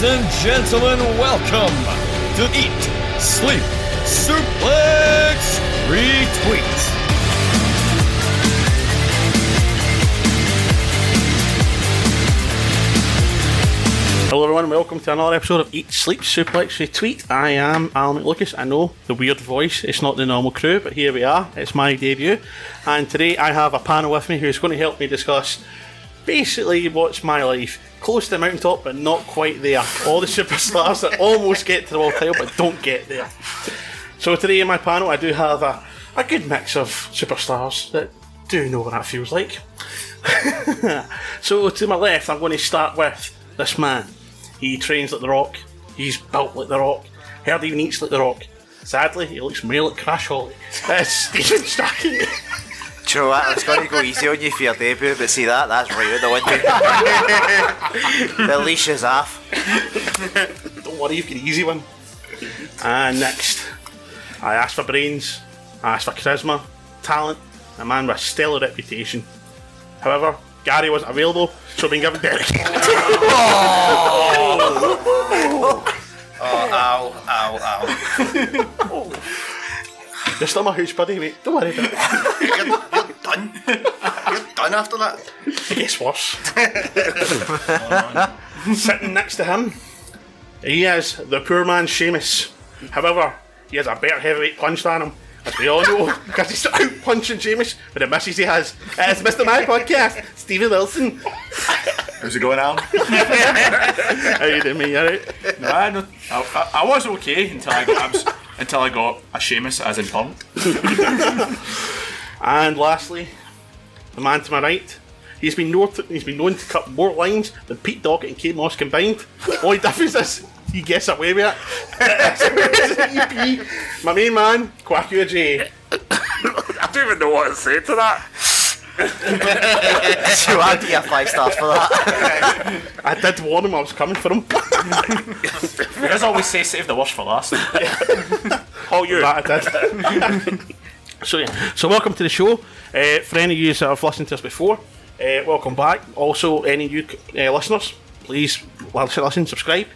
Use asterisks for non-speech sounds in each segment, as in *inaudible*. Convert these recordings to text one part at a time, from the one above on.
Ladies and gentlemen, welcome to Eat, Sleep, Suplex, Retweet. Hello everyone, welcome to another episode of Eat, Sleep, Suplex, Retweet. I am Alan McLucas. I know the weird voice, it's not the normal crew, but here we are. It's my debut. And today I have a panel with me who's going to help me discuss basically watch my life. Close to the mountaintop, but not quite there. All the *laughs* superstars that almost get to the world title, but don't get there. So today in my panel I do have a, a good mix of superstars that do know what that feels like. *laughs* so to my left I'm going to start with this man. He trains like The Rock. He's built like The Rock. Heard he even eats like The Rock. Sadly, he looks more like Crash Holly. That's *laughs* Stephen Starkey. Do you ah, know what? I was going to go easy on you for your debut, but see that? That's right out the window. the leash is off. Don't worry, you've got an easy one. And next, I asked for brains, I asked for charisma, talent, a man with a stellar reputation. However, Gary wasn't available, so being given Derek. *laughs* oh, Ow, ow, ow. *laughs* You're still my house buddy, mate. Don't worry about it. You're, you're done. You're done after that. It gets worse. Sitting next to him, he is the poor man Sheamus. However, he has a better heavyweight punch than him, as we all know, *laughs* because he's out punching Sheamus with the misses he has. It's Mr. My Podcast, Stevie Wilson. How's it going, Alan? *laughs* How you doing, mate? You alright? no, I, no, I, I, I was okay until I got abs- until I got a Sheamus as in punk. *laughs* And lastly, the man to my right. He's been, known to, he's been known to cut more lines than Pete Doherty and Kate Moss combined. Only difference is he gets away with it. *laughs* It's EP, my main man, Quackua J. *coughs* I don't even know what to say to that. So I'll give five stars for that. I did warn him I was coming for him. You guys always say save the worst for last. Oh, you. That I did. so yeah, so welcome to the show. Uh, for any of you that have listened to us before, uh, welcome back. Also, any of you uh, listeners, please listen, listen, subscribe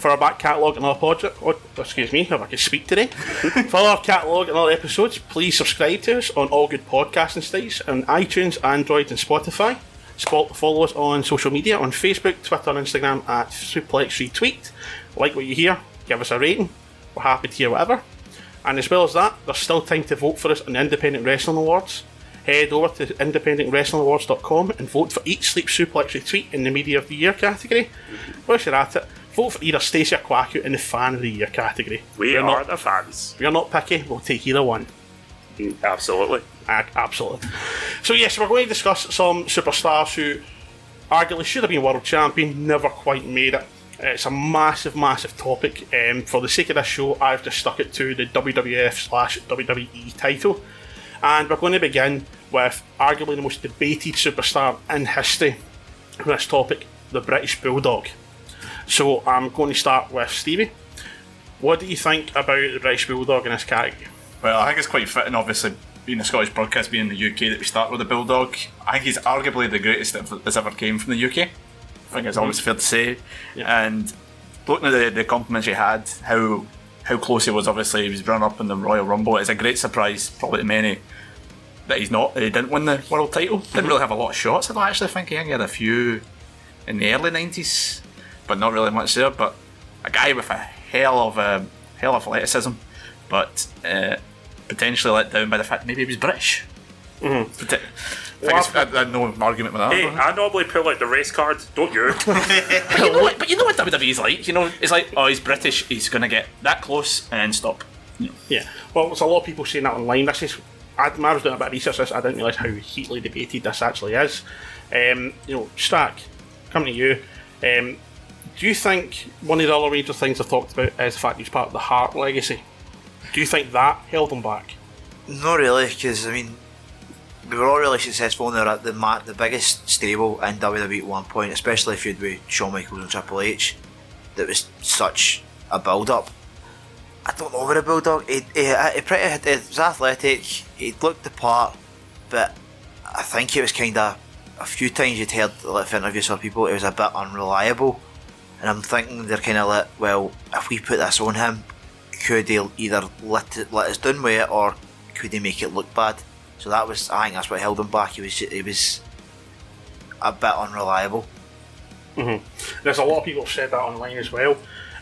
for our back catalogue and our project. Oh, excuse me, if I can speak today. *laughs* for our catalogue and other episodes, please subscribe to us on all good podcasting sites on iTunes, Android, and Spotify. Spot, follow us on social media on Facebook, Twitter, and Instagram at Suplex Retweet. Like what you hear, give us a rating. We're happy to hear whatever. And as well as that, there's still time to vote for us on the Independent Wrestling Awards. Head over to independentwrestlingawards.com and vote for Eat Sleep Suplex Retweet in the Media of the Year category. Whilst you're at it, vote for either Stacey or Quacku in the Fan of the Year category. We We're are not, the fans. we're not picky, we'll take either one. Absolutely. Ah, Absolutely. So yes, we're going to discuss some superstars who arguably should have been world champion, never quite made it. It's a massive, massive topic. Um, for the sake of this show, I've just stuck it to the WWF slash WWE title, and we're going to begin with arguably the most debated superstar in history. For this topic, the British Bulldog. So I'm going to start with Stevie. What do you think about the British Bulldog in this category? Well, I think it's quite fitting, obviously, being a Scottish broadcast, being in the UK, that we start with the Bulldog. I think he's arguably the greatest that that's ever came from the UK. I think it's always fair to say. And looking at the, the compliments he had, how how close he was, obviously, he was run up in the Royal Rumble. It's a great surprise, probably to many, that he's not, he didn't win the world title. Didn't really have a lot of shots. I don't actually think he had a few in the early 90s, but not really much there. But a guy with a hell of a hell of athleticism, but uh, potentially let down by the fact maybe he was British. Mm-hmm. I think I, I have no argument with that. Hey, I normally pull out the race card, don't you? *laughs* but, you know what, but you know what WWE's like. You know, it's like, oh, he's British. He's gonna get that close and then stop. Yeah, well, there's a lot of people saying that online. This is, I, when I was doing a bit of research, this, I didn't realise how heatedly debated this actually is. Um, you know, Stark, coming to you. Um, do you think one of the other major things I've talked about is the fact he's part of the Hart legacy? Do you think that held him back? Not really, because I mean, we were all really successful and they were at the ma- the biggest stable in WWE at one point, especially if you'd with Shawn Michaels and Triple H. That was such a build up. I don't know about a bulldog. He, he, he, pretty, he was athletic. He looked the part, but I think it was kind of a few times you'd heard like, interviews with people, it was a bit unreliable. And I'm thinking they're kind of like, well, if we put this on him, could he either let it, let us down with it, or could he make it look bad? So that was, I think that's what held him back. He was he was a bit unreliable. Mhm. There's a lot of people have said that online as well.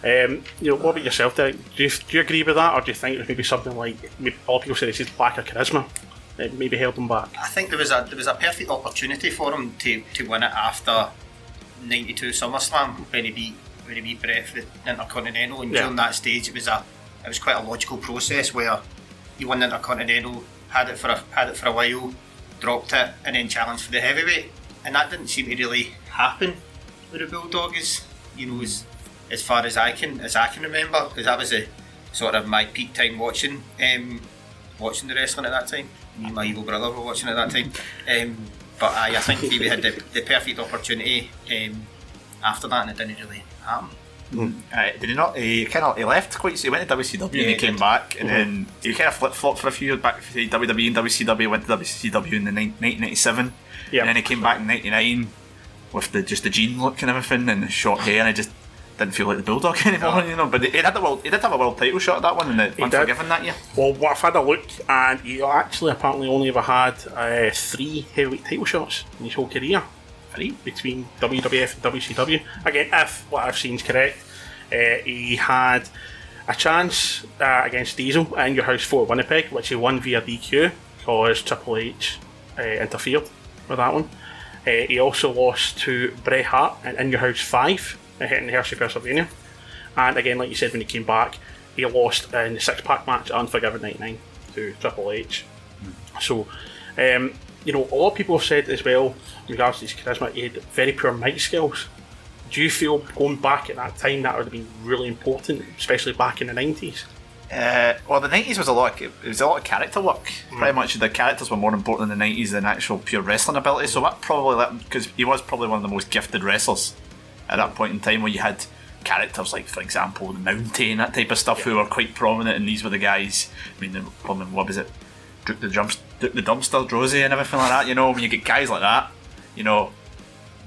Um, you know, what about yourself, Derek? Do you, do you agree with that, or do you think it was maybe something like maybe a lot of people say it's his lack of charisma that maybe held him back? I think there was a there was a perfect opportunity for him to, to win it after '92 SummerSlam when he beat when he beat Bret for the Intercontinental, and Yeah. during that stage it was a it was quite a logical process where he won the Intercontinental, had it for a had it for a while, dropped it, and then challenged for the heavyweight, and that didn't seem to really happen with the Bulldog as you know as as far as I can as I can remember because that was a sort of my peak time watching um, watching the wrestling at that time. Me and my evil brother were watching at that time. Um, but I, I think he had the, the perfect opportunity um, after that, and it didn't really happen. Uh, did he not? He kind of he left quite. So he went to WCW and Yeah, he he came did. back, and then he kind of flip flopped for a few years back to WWE and WCW. Went to WCW in the nin- 1997, Yeah. and then he came back in '99 with the just the jean look and everything and the short hair, and I just didn't feel like the bulldog *laughs* anymore, you know. But he had the world, he did have a world title shot at that one in the Unforgiven that year. Well, what I've had a look, and he actually apparently only ever had uh, three heavyweight title shots in his whole career. Three between WWF and WCW. Again, if what I've seen is correct, uh, he had a chance uh, against Diesel in your house for Winnipeg, which he won via DQ because Triple H uh, interfered with that one. Uh, he also lost to Bret Hart in In Your House 5, in Hershey, Pennsylvania. And again, like you said, when he came back, he lost in the six pack match at Unforgiven 99 to Triple H. So, um, you know, a lot of people have said as well, in regards to his charisma, he had very poor mic skills. Do you feel going back at that time that would have been really important, especially back in the 90s? Uh, well, the nineties was a lot. Of, it was a lot of character work. Pretty much, the characters were more important in the nineties than actual pure wrestling ability. So that probably because he was probably one of the most gifted wrestlers at that point in time, where you had characters like, for example, the Mountie, that type of stuff, who were quite prominent, and these were the guys. I mean, the, what was it? Duke the Jumps, Duke the Dumpster, Droese, and everything like that. You know, when you get guys like that, you know,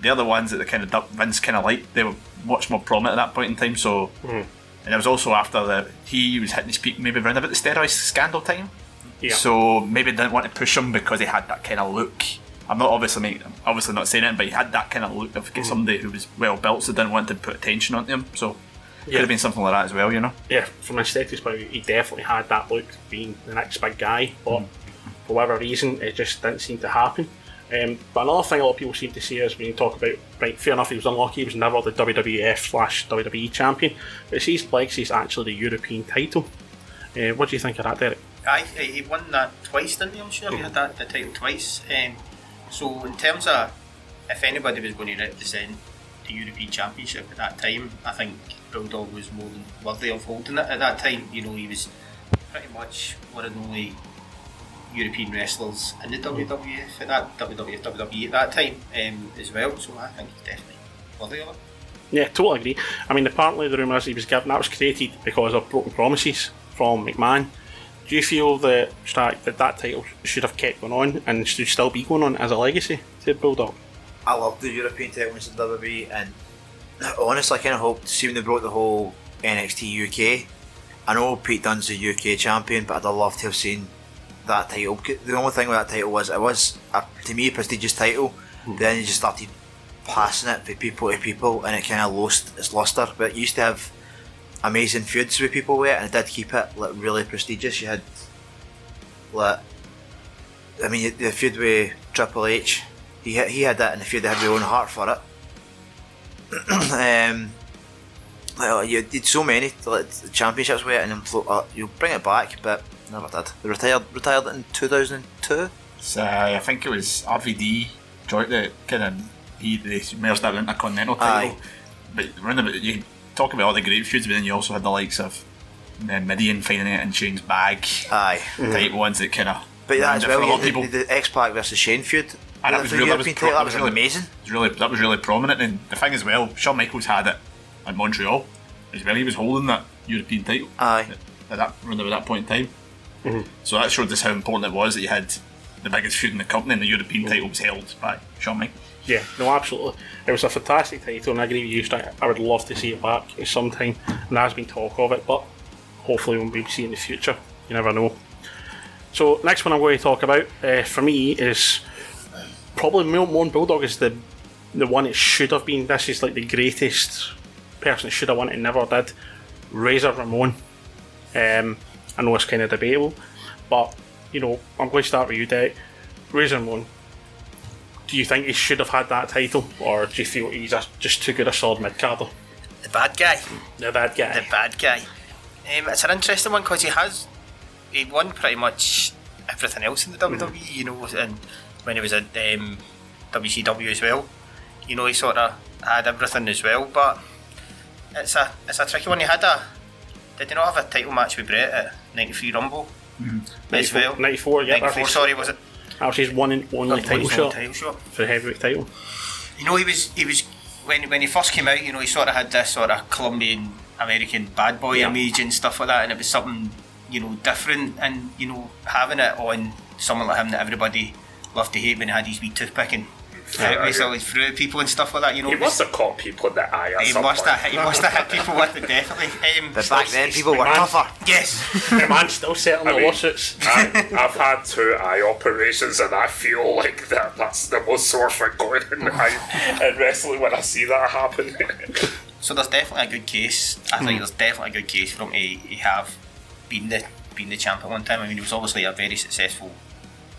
they're the ones that the kind of Vince kind of liked. They were much more prominent at that point in time. So. Mm. And it was also after the he was hitting his peak, maybe around about the steroid scandal time. Yeah. So maybe didn't want to push him because he had that kind of look. I'm not obviously make, I'm obviously not saying it, but he had that kind of look of somebody who was well built, so didn't want to put attention on him. So could Yeah. have been something like that as well, you know. yeah, from an aesthetics point of view, he definitely had that look, being the next big guy, but for whatever reason, it just didn't seem to happen. Um, but another thing a lot of people seem to see is when you talk about, right, fair enough, he was unlucky, he was never the WWF slash WWE champion, but it sees legacy is actually the European title. Uh, what do you think of that, Derek? Aye, he he won that twice, didn't he? I'm sure he had that the title twice. Um, so in terms of if anybody was going to represent the European Championship at that time, I think Bulldog was more than worthy of holding it at that time. You know, he was pretty much one of the only European wrestlers in the WWF at that WWF WWE at that time um, as well. So I think he's definitely worthy of it. Yeah, totally agree. I mean, apparently the rumours he was given that was created because of broken promises from McMahon. Do you feel that Stark, that that title should have kept going on and should still be going on as a legacy to Bulldog? I love the European title in WWE, and *clears throat* honestly, I kind of hoped, see when they brought the whole NXT UK. I know Pete Dunne's the UK champion, but I'd have loved to have seen that title. The only thing with that title was it was, a, to me, a prestigious title. Hmm. Then you just started passing it from people to people, and it kind of lost its luster. But it used to have amazing feuds with people with it, and it did keep it like really prestigious. You had like I mean, the feud with Triple H, he had- he had that, and the feud they had their own heart for it. *clears throat* um, well, you did so many like, championships with it, and then flo- uh, you bring it back, but never did. They retired retired in two thousand two. So I think it was RVD joined the kind of he they merged that intercontinental title. Aye. But about you talk about all the great feuds, but then you also had the likes of uh, Mideon finding it in Shane's bag Aye, type mm-hmm. ones that kind of. but that as well. A lot of you- people, the, the X Pac versus Shane feud. And that was for really, that was, pro- that was really, amazing. it was really that was really prominent. And the thing as well, Shawn Michaels had it in Montreal as well. He was holding that European title Aye. at that around about that point in time. Mm-hmm. So that showed us how important it was that you had the biggest feud in the company, and the European mm-hmm. title was held by Shawn Michaels. Yeah, no, absolutely. It was a fantastic title, and I agree with you. Striker. I would love to see it back at sometime, and there's been talk of it, but hopefully we'll be seeing it in the future. You never know. So, next one I'm going to talk about uh, for me is probably Mourne Bulldog is the the one it should have been. This is like the greatest person that should have won it and never did. Razor Ramon. Um, I know it's kind of debatable, but you know I'm going to start with you, Derek. Razor Ramon. Do you think he should have had that title, or do you feel he's a, just too good a solid mid carder? The bad guy. The bad guy. The bad guy. Um, it's an interesting one because he has he won pretty much everything else in the WWE, you know, and when he was at um, WCW as well, you know, he sort of had everything as well. But it's a it's a tricky one. He had a did he not have a title match with Bret at '93 Rumble as well? 94, yeah. that's 94, his- sorry, was it? That was his one and only title shot title shot. for the heavyweight title. You know, he was he was when when he first came out. You know, he sort of had this sort of Colombian American bad boy Yeah. image and stuff like that, and it was something you know different. And you know, having it on someone like him that everybody loved to hate when he had his wee toothpick and threw Yeah, it so through at people and stuff like that. You know, He must have caught people in the eye at he some must point. have hit, he must have hit people with it definitely. Um, But back then, people were man. tougher. yes, *laughs* the man's still settling I the mean- lawsuits. *laughs* I, I've had two eye operations, and I feel like that that's the most sore thing going in, eye- in wrestling when I see that happen. *laughs* so there's definitely a good case. I think there's definitely a good case for him to, to have been the been the champ at one time. I mean, he was obviously a very successful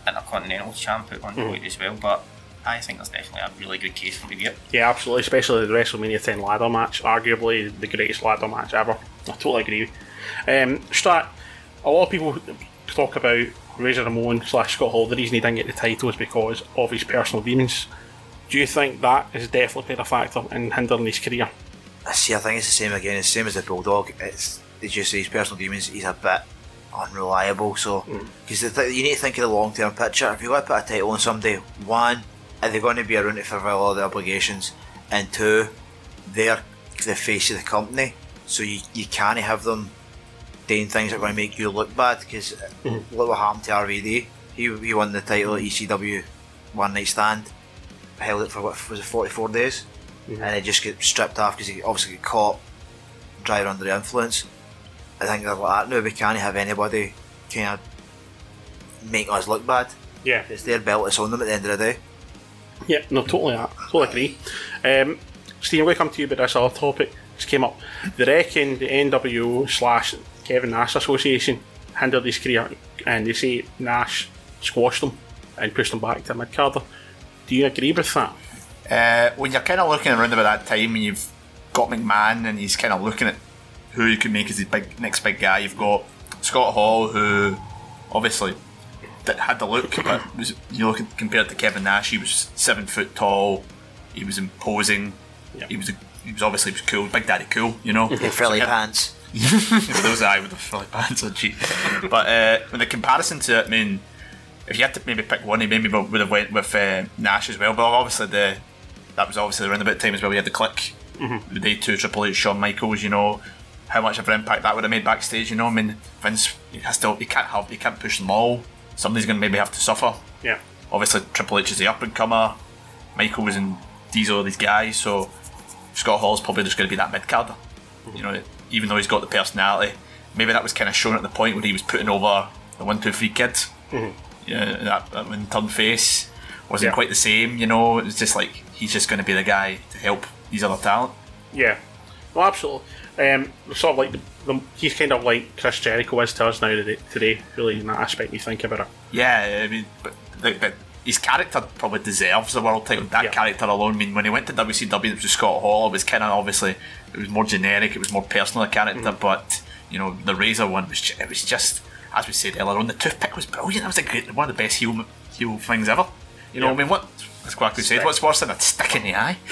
intercontinental champ at one Hmm. point as well, but I think there's definitely a really good case for him to get. Yeah, absolutely. Especially the WrestleMania 10 ladder match, arguably the greatest ladder match ever. I totally agree. Um, Strat, a lot of people talk about Razor Ramon slash Scott Hall. The reason he didn't get the title is because of his personal demons. Do you think that has definitely played a factor in hindering his career? I see, I think it's the same again. It's the same as the bulldog. It's it's just his personal demons. He's a bit unreliable. So because th- you need to think of the long term picture. If you're going to put a title on somebody, one, are they going to be around to fulfil all the obligations? And two, they're the face of the company. So you, you can't have them doing things that are going to make you look bad. Because uh, mm-hmm. look what happened to RVD. He, he won the title at ECW one night stand. Held it for what was it 44 days? Mm-hmm. and they just get stripped off because he obviously got caught driving under the influence. I think they're like ah, that now. We can't have anybody kind of make us look bad. Yeah. It's their belt. It's on them at the end of the day. Yeah, no, totally that. Totally agree. Um, Steve, I'm going to come to you about this other topic. This came up. They reckon the NWO slash Kevin Nash Association hindered his career, and they say Nash squashed him and pushed him back to mid carder. Do you agree with that? Uh, when you're kind of looking around about that time, and you've got McMahon, and he's kind of looking at who you can make as the big next big guy. You've got Scott Hall, who obviously that had the look, but was you look at, compared to Kevin Nash, he was seven foot tall. He was imposing. Yeah. He was a, he was obviously he was cool, Big Daddy cool, you know. *laughs* The frilly So, yeah, pants. with *laughs* those eye with the frilly pants *laughs* on cheap. But uh, when the comparison to it, I mean, if you had to maybe pick one, he maybe would have went with uh, Nash as well. But obviously the that was obviously around about time as well. We had the Kliq, the day two Triple H, Shawn Michaels. You know how much of an impact that would have made backstage. You know, I mean Vince he has to he can't help he can't push them all. Somebody's going to maybe have to suffer. Yeah. Obviously Triple H is the up and comer. Michaels and Diesel are these guys, so Scott Hall's probably just going to be that mid carder. Mm-hmm. You know, even though he's got the personality, maybe that was kind of shown at the point where he was putting over the one two three kid. Mm-hmm. Yeah, that, that when turned face wasn't Yeah. quite the same. You know, it was just like he's just going to be the guy to help these other talent. Yeah. Well, absolutely. Um, sort of like the, the, he's kind of like Chris Jericho is to us now today, today, really, in that aspect. You think about it. Yeah, I mean, but, but, but his character probably deserves the world title. That Yeah. character alone. I mean, when he went to WCW, it was Scott Hall. It was kind of obviously it was more generic. It was more personal a character, Mm-hmm. but you know, the Razor one was ju- it was just as we said earlier on. The toothpick was brilliant. That was a great, one of the best heel heel things ever. You know, Yeah. I mean, what? As Quackly said, what's worse than a stick in the eye? *laughs*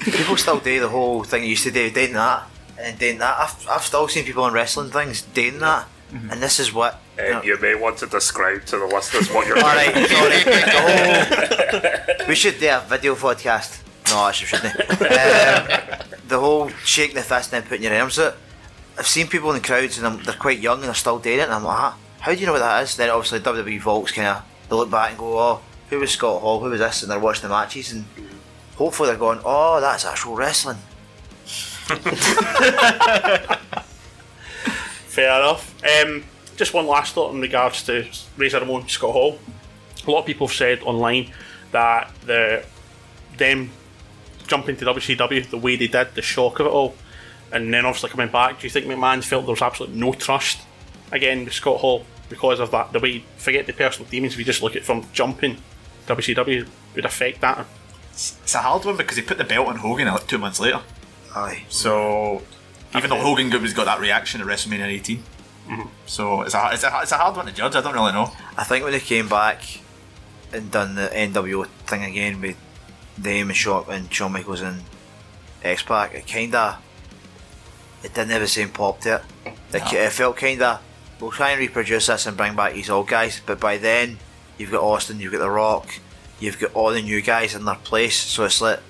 People still do the whole thing you used to do, doing that and doing that. I've, I've still seen people in wrestling things doing that, and this is what. you know- you may want to describe to the listeners what you're *laughs* All doing. right, sorry. The *laughs* whole, we should do a video podcast. No, actually, shouldn't. Um, the whole shaking the fist and then putting your arms out. I've seen people in the crowds and I'm, they're quite young and they're still doing it, and I'm like, ah, how do you know what that is? Then obviously WWE Volks kind of they look back and go, oh, who was Scott Hall, who was this, and they're watching the matches, and hopefully they're going, oh, that's actual wrestling. *laughs* Fair enough. Um, just one last thought in regards to Razor Ramon Scott Hall. A lot of people have said online that the them jumping to WCW the way they did, the shock of it all, and then obviously coming back. Do you think McMahon felt there was absolutely no trust again with Scott Hall because of that? The way forget the personal demons, if you just look at from jumping WCW would affect that. It's a hard one because he put the belt on Hogan like two months later. Aye. So even though Hogan was got that reaction at WrestleMania 18, mm-hmm. so it's a, it's a it's a hard one to judge. I don't really know. I think when they came back and done the NWO thing again with them and Shawn, and Shawn Michaels and X Pac, it kinda it didn't have the same pop to it. It, it felt kinda we'll try and reproduce this and bring back these old guys, but by then you've got Austin, you've got The Rock, you've got all the new guys in their place, so it's like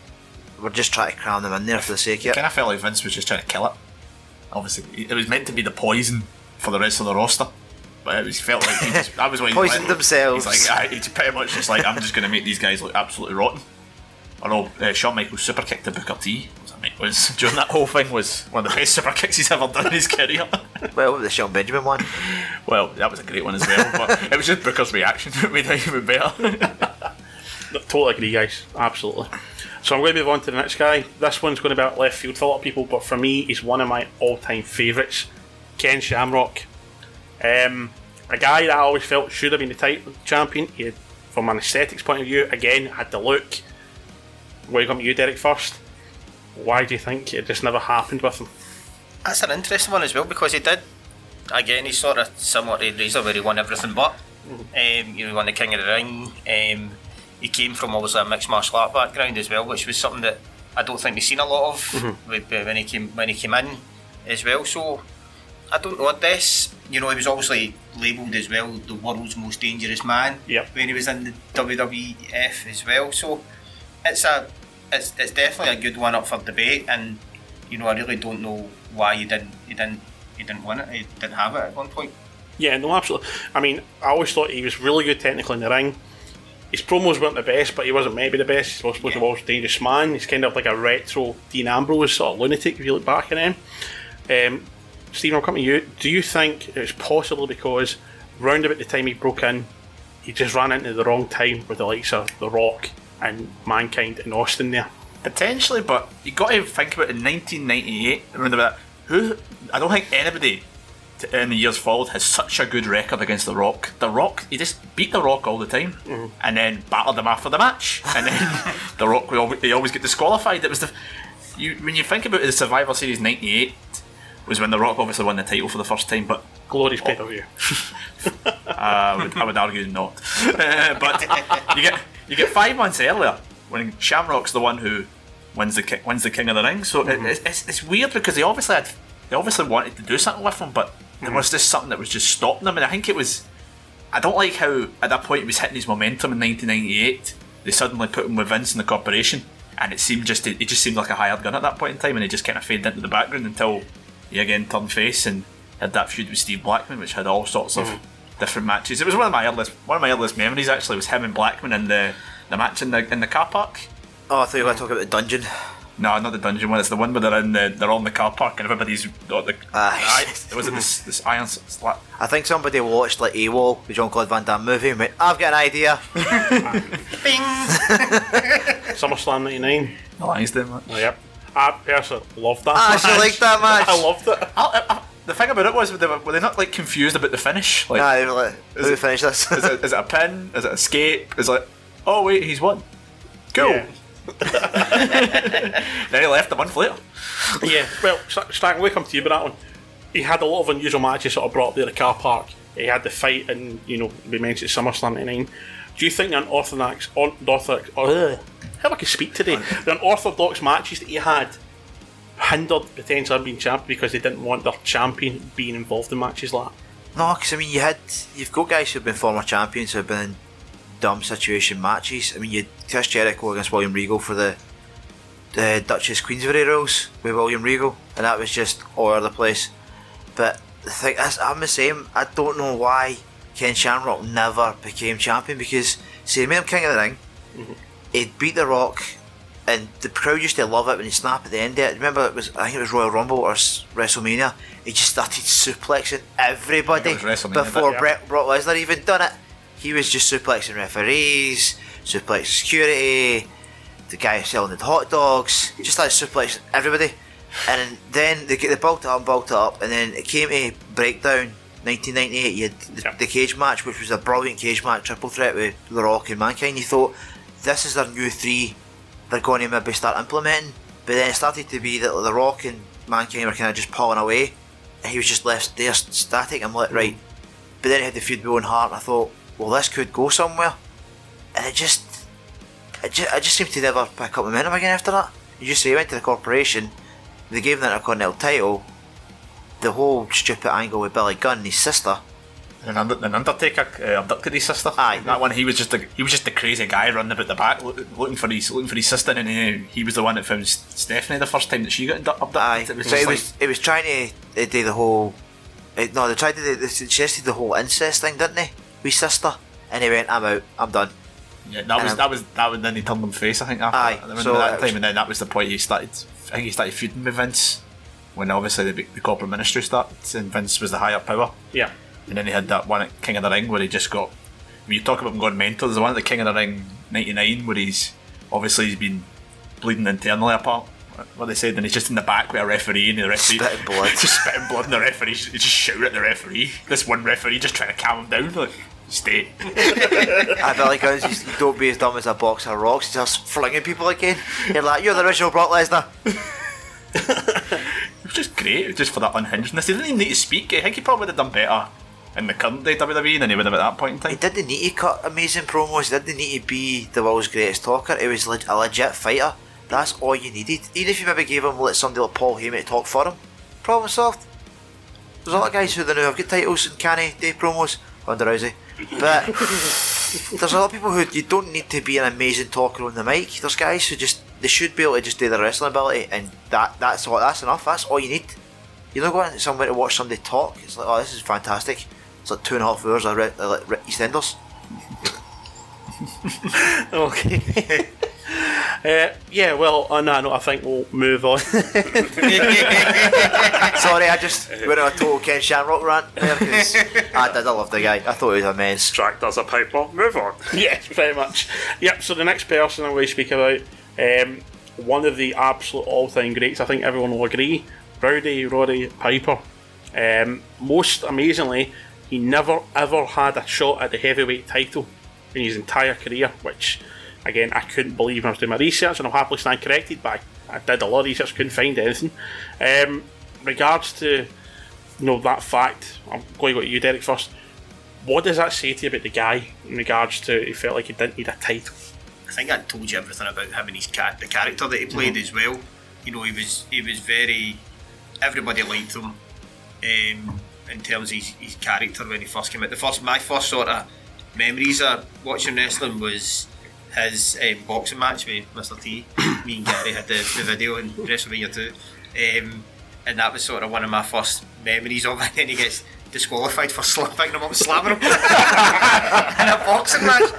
we're just trying to cram them in there for the sake of it. kind of felt like Vince was just trying to kill it. Obviously, it was meant to be the poison for the rest of the roster. But it was felt like he just, that was what he Poisoned like, themselves. He's like, he's pretty much just like, I'm just going to make these guys look absolutely rotten. I know uh, Shawn Michaels super kick to Booker T was, *laughs* was during that whole thing was one of the best super kicks he's ever done in his career. *laughs* Well, the Shelton Benjamin one. well, that was a great one as well, but it was just Booker's reaction that made it even better. *laughs* Totally agree, guys. Absolutely. So I'm going to move on to the next guy. This one's going to be out left field for a lot of people, but for me, he's one of my all-time favourites, Ken Shamrock. Um, a guy that I always felt should have been the title champion. He had, from an aesthetics point of view, again had the look. Where you come to you, Derek first. Why do you think it just never happened with him? That's an interesting one as well because he did. Again, he's sort of similar to Razor where he won everything but. Um, you know, he won the King of the Ring. Um, he came from obviously a mixed martial art background as well, which was something that I don't think we've seen a lot of with, uh, when he came when he came in as well. So I don't know what this. You know, he was obviously labelled as well the world's most dangerous man Yep. when he was in the WWF as well. So it's a it's, it's definitely a good one up for debate, and you know I really don't know why he didn't he didn't he didn't win it. He didn't have it at one point. Yeah, no, absolutely. I mean, I always thought he was really good technically in the ring. His promos weren't the best, but he wasn't maybe the best. He's supposed to be the most dangerous man. He's kind of like a retro Dean Ambrose sort of lunatic if you look back at him. Um, Stephen, I'll come to you. Do you think it was possibly because round about the time he broke in, he just ran into the wrong time with the likes of The Rock and Mankind and Austin there? Potentially, but you got to think about in 1998. Remember that? Who? I don't think anybody in the years followed has such a good record against The Rock. The Rock, he just beat The Rock all the time, and then battered him after the match, and then *laughs* The Rock, always, they always get disqualified. It was the you when you think about the Survivor Series '98 was when The Rock obviously won the title for the first time, but Glorious pay per view. *laughs* I would, I would argue not. *laughs* Uh, but you get you get five months earlier when Shamrock's the one who wins the ki- wins the King of the Ring. So it, mm-hmm. it's, it's, weird because they obviously had they obviously wanted to do something with him, but there mm-hmm. was just something that was just stopping them. And I think it was I don't like how at that point he was hitting his momentum in 1998. They suddenly put him with Vince and the corporation, and it seemed just it just seemed like a hired gun at that point in time, and he just kind of faded into the background until he again turned face and had that feud with Steve Blackman, which had all sorts of mm-hmm. Different matches. It was one of my earliest one of my earliest memories actually was him and Blackman in the the match in the in the car park. Oh, I thought you were going to talk about the dungeon. No, not the dungeon one. It's the one where they're in the they're all in the car park and everybody's got the. Aye. Aye, was it this this iron slap? I think somebody watched like AWOL, the Jean Claude Van Damme movie, and went, I've got an idea. *laughs* Bing. *laughs* SummerSlam 99. The Lion's Den one. Oh, yep. I personally loved that I actually match. liked that *laughs* match. I loved it. I, I, the thing about it was they were, were they not like confused about the finish? Like, Nah, they were like, Is it- finish this. is, it, is it a pin? Is it escape? Is it? Oh wait, he's won. Cool. Yeah. *laughs* Then he left a month later. Yeah, well, St- Stan, we come to you about that one. He had a lot of unusual matches sort of brought up there at the car park. He had the fight, and you know we mentioned SummerSlam '99. Do you think the unorthodox, unorthodox, uh, how I can speak today? The unorthodox matches that he had hindered potentially being champion because they didn't want their champion being involved in matches like that. no, because I mean, you had, you've got guys who've been former champions who've been in dumb situation matches. I mean, you had Chris Jericho against William Regal for the the Duchess Queensberry rules with William Regal, and that was just all over the place. But the thing is, I'm the same. I don't know why Ken Shamrock never became champion because he made him King of the Ring. Mm-hmm. He'd beat The Rock, and the crowd used to love it when he snapped at the end of it. Remember, it was I think it was Royal Rumble or WrestleMania. He just started suplexing everybody It was WrestleMania, before yeah. Brett, Brock Lesnar even done it. He was just suplexing referees, suplexing security, the guy selling the hot dogs. He just started suplexing everybody. And then they get the built it up and built up, and then it came to breakdown. 1998, you had the, the cage match, which was a brilliant cage match, triple threat with The Rock and Mankind. You thought this is their new three they're going to maybe start implementing. But then it started to be that The Rock and Mankind were kind of just pulling away, he was just left there static. I'm like, right. But then he had the feud with Owen Hart, and I thought, well, this could go somewhere. And it just, it just, it just seemed to never pick up momentum again after that. You just say he went to the corporation, they gave him the Intercontinental title, the whole stupid angle with Billy Gunn and his sister. And Under- an Undertaker uh, abducted his sister. Aye. that one he was just a he was just the crazy guy running about the back loo- looking for his looking for his sister, and uh, he was the one that found Stephanie the first time that she got abdu- abducted. Aye, It was so it like- was, it was trying to uh, do the whole. Uh, no, they tried to do, they suggested the whole incest thing, didn't they? With sister, and he went, "I'm out, I'm done." Yeah, that was Um, that was that was then he turned him face. I think after Aye, that, so that time, was- and then that was the point he started. I think he started feuding with Vince when obviously the, the corporate ministry started, and Vince was the higher power. Yeah. And then he had that one at King of the Ring where he just got. When you talk about him going mental, there's the one at the King of the Ring '99 where he's obviously he's been bleeding internally apart. What they said, and he's just in the back with a referee, and the referee Spitting *laughs* blood. just spitting blood, and the referee he just shout at the referee. This one referee just trying to calm him down, like stay. *laughs* I Billy Guns, he's, don't be as dumb as a box of rocks. He's just flinging people again. You're like, you're the original Brock Lesnar. *laughs* It was just great, just for that unhingedness. He didn't even need to speak. I think he probably would have done better in the current day WWE than he would have at that point in time. He didn't need to cut amazing promos. He didn't need to be the world's greatest talker. He was a legit fighter. That's all you needed. Even if you maybe gave him let somebody like Paul Heyman to talk for him, problem solved. There's a lot of guys who they know have got titles and canny day promos. Ronda Rousey. But *laughs* there's a lot of people who you don't need to be an amazing talker on the mic. There's guys who just they should be able to just do their wrestling ability, and that that's all. That's enough. That's all you need. You're not going somewhere to watch somebody talk. It's like, oh, this is fantastic. It's like two and a half hours of re- uh, like re- EastEnders. *laughs* Okay. *laughs* uh, yeah, well, on that note, I think we'll move on. *laughs* Sorry, I just went on a total Ken Shamrock rant there I did. I love the guy. I thought he was a immense. Dragged as a piper. Move on. yes, very much. Yep, so the next person I'm going to speak about, um, one of the absolute all time greats, I think everyone will agree, Rowdy Roddy Piper. Um, most amazingly, he never ever had a shot at the heavyweight title in his entire career, which, again, I couldn't believe when I was doing my research, and I'll happily stand corrected, but I, did a lot of research, couldn't find anything. Um, regards to you know that fact, I'm going to go to you, Derek, first. What does that say to you about the guy in regards to he felt like he didn't need a title? I think I told you everything about him and his cat, the character that he played as well. You know, he was he was very. Everybody liked him, um, in terms of his, his character when he first came out. The first, my first sort of memories of watching wrestling was his um, boxing match with Mr. T. *coughs* Me and Gary had the, the video in WrestleMania 2, um, and that was sort of one of my first memories of it. *laughs* And he gets disqualified for slapping him up and slamming him *laughs* in a boxing match.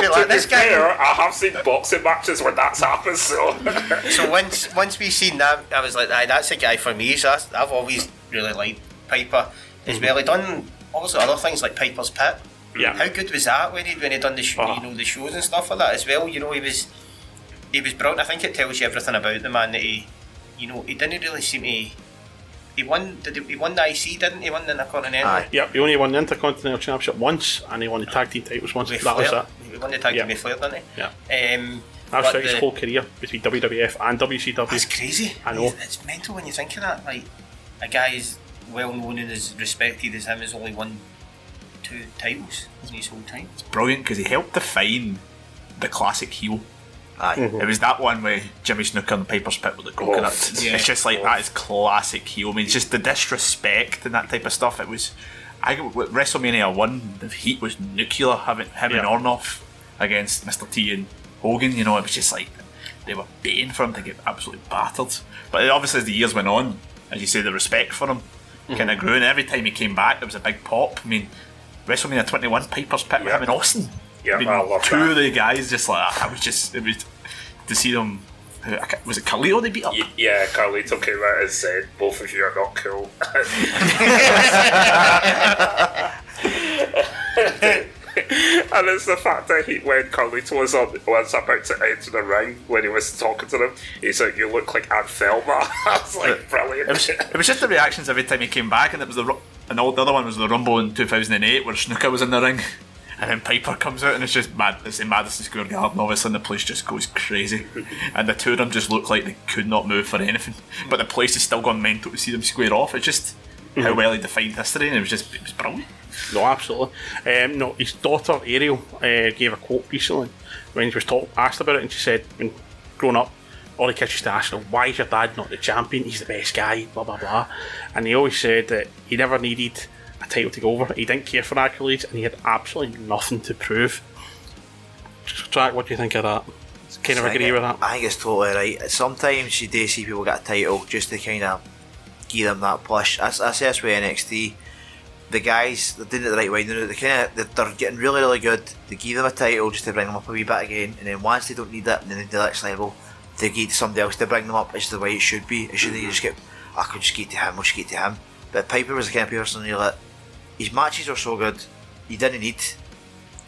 Be like, this guy. Fair, I have seen boxing matches where that's happened, so. *laughs* So once once we seen that, I was like, Aye, that's a guy for me. So I've always really liked Piper as well. He done also other things like Piper's Pit. Yeah. How good was that when he when he done the sh- Oh. you know the shows and stuff like that as well? You know he was he was brilliant. I think it tells you everything about the man that he you know he didn't really seem to. He won. Did he, he won the IC? Didn't he? Won the Intercontinental. Aye. Yep, he only won the Intercontinental Championship once, and he won the tag team titles once. With that was Flair. it. He won the tag Yeah. team with Flair, didn't he? Yeah, Um, that's but throughout his whole career between WWF and WCW. That's crazy. I know. It's, it's mental when you think of that. Like a guy as well known and as respected as him has only won two titles in his whole time. It's brilliant because he helped define the classic heel. Aye. Mm-hmm. It was that one with Jimmy Snuka and Piper's Pit with the coconuts. yeah. It's just like that is classic heel. I mean, it's just the disrespect and that type of stuff. It was, I WrestleMania one, the heat was nuclear. Having him and Yeah. Orndorff against Mr T and Hogan, you know, it was just like they were baying for him to get absolutely battered. But obviously, as the years went on, as you say, the respect for him kind of mm-hmm. grew, and every time he came back, there was a big pop. I mean, WrestleMania 21, Piper's Pit with him and Austin. Yeah, I mean, I love two that. of the guys just like I was just it was to see them. who- I can't- Was it Carlito they beat up? Y- Yeah, Carlito came out and said, both of you are not cool. *laughs* *laughs* *laughs* and it's the fact that he, when Carlito was, on, was about to enter the ring, when he was talking to them, he said, You look like Aunt Thelma. *laughs* I was like, Brilliant. It was, it was just the reactions every time he came back, and it was the and all, the other one was the Rumble in 2008 where Snuka was in the ring, and then Piper comes out and it's just mad. It's in Madison Square Garden, obviously, and the place just goes crazy, *laughs* and the two of them just look like they could not move for anything, but the place is still gone mental to see them square off. It's just how well he defined history, and it was just it was brilliant. No, absolutely. Um, no, his daughter Ariel uh, gave a quote recently when he was talk- asked about it, and she said, "When growing up, all the kids used to ask him, why is your dad not the champion? He's the best guy, blah blah blah." And he always said that he never needed a title to go over. He didn't care for accolades, and he had absolutely nothing to prove. Jack, what do you think of that? Kind of I think agree it- with that. I think it's totally right. Sometimes you do see people get a title just to kind of give them that push. I, I say this with NXT. The guys, they're doing it the right way. They're, they kind of, they're getting really, really good. They give them a title just to bring them up a wee bit again, and then once they don't need and then they do the next level, they get somebody else to bring them up. It's the way it should be. It shouldn't you just get, I could just get to him, or just get to him. But Piper was the kind of person you're like, his matches are so good, you didn't need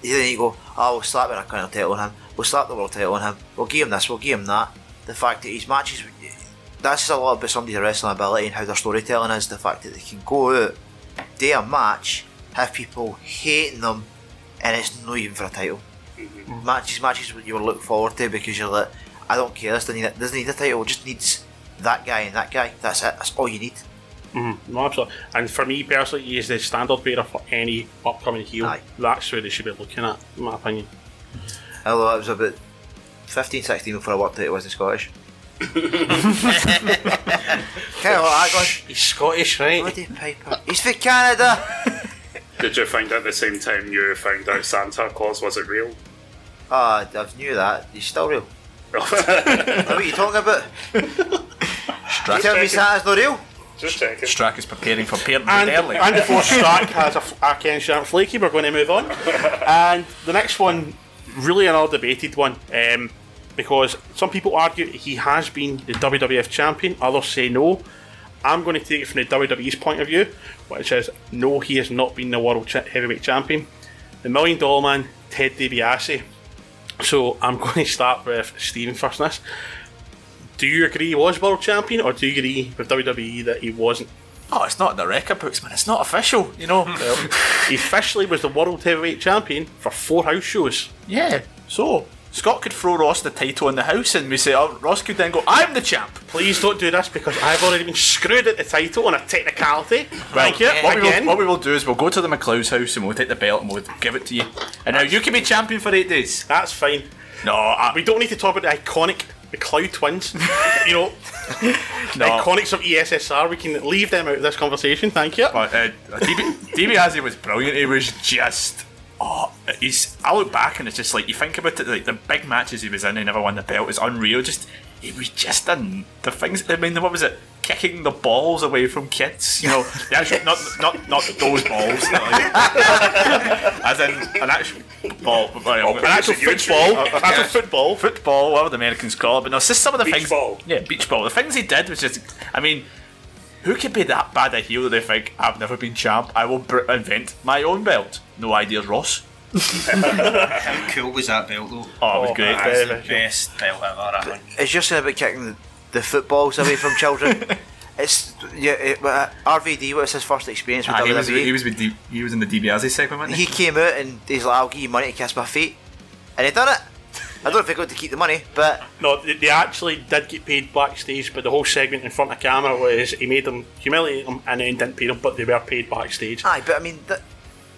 you didn't go, oh, we'll slap the Intercontinental title on him, we'll slap the World title on him, we'll give him this, we'll give him that. The fact that his matches, that's a lot about somebody's wrestling ability and how their storytelling is. The fact that they can go out, do a match, have people hating them, and it's not even for a title. Mm-hmm. Matches, matches what you will look forward to because you're like, I don't care, this doesn't need, doesn't need a title, it just needs that guy and that guy. That's it, that's all you need. Mm-hmm. No, absolutely. And for me personally, he is the standard bearer for any upcoming heel. Aye. That's where they should be looking at, in my opinion. Although it was about 15, 16 before I worked out it wasn't Scottish. Kind of like that He's Scottish, right? Bloody Piper. He's for Canada. *laughs* Did you find out the same time you found out Santa Claus wasn't real? Ah, I knew that. He's still real. *laughs* what are you talking about? You tell me Santa's not real? Just checking. Strack is preparing for parenthood And, early. and before *laughs* Stark has a, f- a Ken Sharp flaky, we're going to move on. And the next one, really an all debated one, um, because some people argue he has been the WWF champion, others say no. I'm going to take it from the WWE's point of view, which is no, he has not been the world heavyweight champion. The Million Dollar Man, Ted DiBiase. So I'm *laughs* going to start with Stephen first this. Do you agree he was world champion, or do you agree with WWE that he wasn't? oh, it's not in the record books, man. It's not official, you know. *laughs* He officially was the world heavyweight champion for four house shows. yeah. So Scott could throw Ross the title in the house, and we say, oh, Ross could then go, "I'm the champ." Please don't do this because I've already been screwed at the title on a technicality. Thank you. What we, will, Again. what we will do is we'll go to the McLeod's house and we'll take the belt and we'll give it to you. And now you can be champion for eight days. That's fine. No, I, We don't need to talk about the iconic, Cloud Twins. *laughs* you know, the no. iconics of ESSR. We can leave them out of this conversation. Thank you. But uh, DB, DiBiase was brilliant. He was just. Oh, he's. I look back and it's just like you think about it, like the big matches he was in, he never won the belt. Is unreal. Just he was just in the things. I mean, what was it? Kicking the balls away from kids. You know, *laughs* the actual not not not those balls. *laughs* as in an actual ball. Well, oh, An actual football. actual football. football, whatever the Americans call it. But no, it's just some of the Beach things. ball. Yeah, beach ball. The things he did was just. I mean, who could be that bad a heel that they think I've never been champ? I will br- invent my own belt. No ideas, Ross. How cool was that belt though? Oh, it was great. That's the very best belt ever, I think. It's just saying about kicking the, the footballs away from children. *laughs* it's yeah. It, uh, RVD. What was his first experience with Ah, he, was, WWE? he was with D- he was in the DiBiase segment, wasn't he? he came out and he's like, "I'll give you money to kiss my feet," and he done it. I don't know if he got to keep the money, but No, they, they actually did get paid backstage, but the whole segment in front of camera was he made them humiliate them and then didn't pay them, but they were paid backstage. aye. But I mean, that,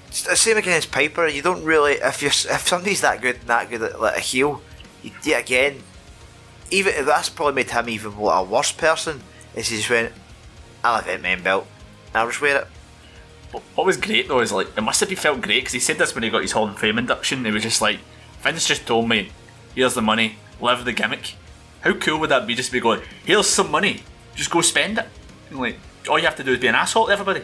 it's the same against Piper. You don't really if you if somebody's that good, and that good at like a heel, you do it again. Even that's probably made him even what a worse person. Is he just went, "I'll have that main belt, and I'll just wear it." What was great though is like it must have felt great because he said this when he got his Hall of Fame induction. He was just like, Vince just told me, "Here's the money, live the gimmick." How cool would that be? Just to be going, "Here's some money, just go spend it." And, like all you have to do is be an asshole to everybody.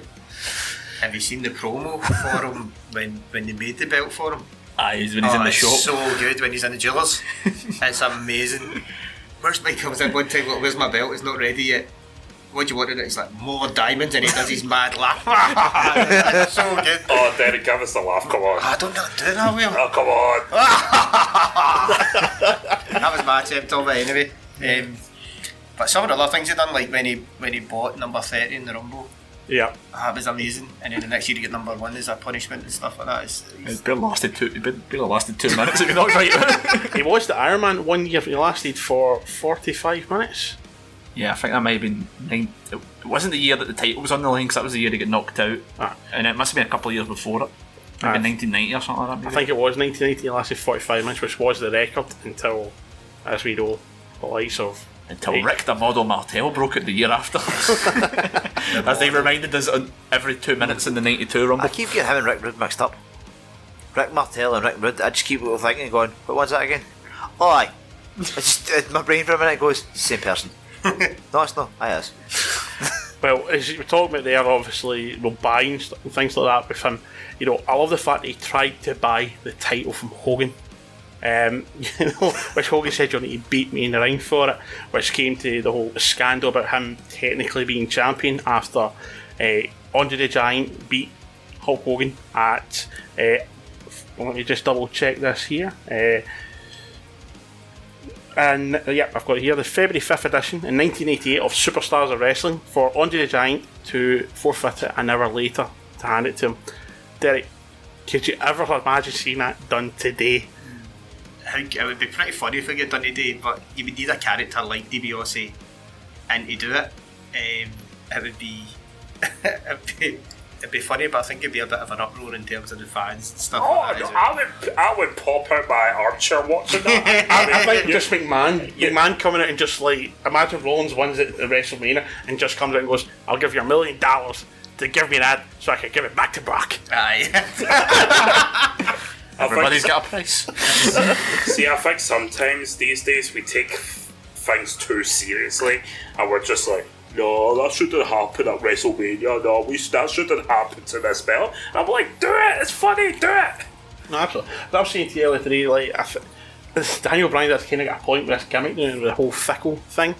Have you seen the promo for him when, when they made the belt for him? Aye, he's when he's Oh, in the it's shop. so good when he's in the jewelers. *laughs* it's amazing. Where's my comes in one time? Look, where's my belt? It's not ready yet. What do you want in it? He's like more diamonds, and he does his mad laugh. *laughs* It's so good. Oh, Derek, give us the laugh. Come on. I don't know do that well. Oh, come on. *laughs* *laughs* That was my attempt of it anyway. Um, but some of the other things he done, like when he when he bought number thirty in the Rumble, Yeah. that was amazing. And then the next year he get number one as a punishment and stuff like that. It's, It it's, barely lasted two. It barely lasted two minutes. If you're not right. He was the Iron Man one year. He lasted for 45 minutes. Yeah, I think that might have been. Nine, it wasn't the year that the title was on the line. 'cause that was the year he got knocked out, Ah. and it must have been a couple of years before it. Ah. Maybe 1990 or something like that. I think it was 1990. He lasted 45 minutes, which was the record until, as we know, the likes of. Until Eight. Rick the Model Martel broke it the year after. *laughs* As they reminded us on every two minutes in the 92 Rumble. I keep getting him and Rick Rude mixed up. Rick Martel and Rick Rude. I just keep thinking, going, what one's that again? Oh, aye. It's just, uh, my brain for a minute goes, same person. *laughs* no, it's not. Aye, it is. *laughs* Well, as you were talking about there, obviously, you know, buying st- and things like that with him. You know, I love the fact that he tried to buy the title from Hogan. Um, *laughs* you know, which Hogan said, "You need to beat me in the ring for it," which came to the whole scandal about him technically being champion after uh, Andre the Giant beat Hulk Hogan at. Uh, let me just double check this here. Uh, and uh, yeah, I've got here the February 5th edition in 1988 of Superstars of Wrestling for Andre the Giant to forfeit it an hour later to hand it to him. Derek, could you ever imagine seeing that done today? I think it would be pretty funny if we get done today, but you would need a character like DiBiase and to do it. Um, it would be, *laughs* it'd be it'd be funny, but I think it'd be a bit of an uproar in terms of the fans and stuff Oh, like that. no. I would, I would pop out my armchair watching that. *laughs* I, I think just McMahon, McMahon coming out and just like imagine Rollins wins at the WrestleMania and just comes out and goes, "I'll give you a million dollars to give me that so I can give it back to Brock." Aye. *laughs* I Everybody's think, got a price. *laughs* see, I think sometimes these days we take things too seriously and we're just like, no, that shouldn't happen at WrestleMania. No, we that shouldn't happen to this belt. And I'm like, do it. It's funny. Do it. No, absolutely. But I was saying to you earlier today, like, I th- Daniel Bryan has kind of got a point with this gimmick, the whole fickle thing.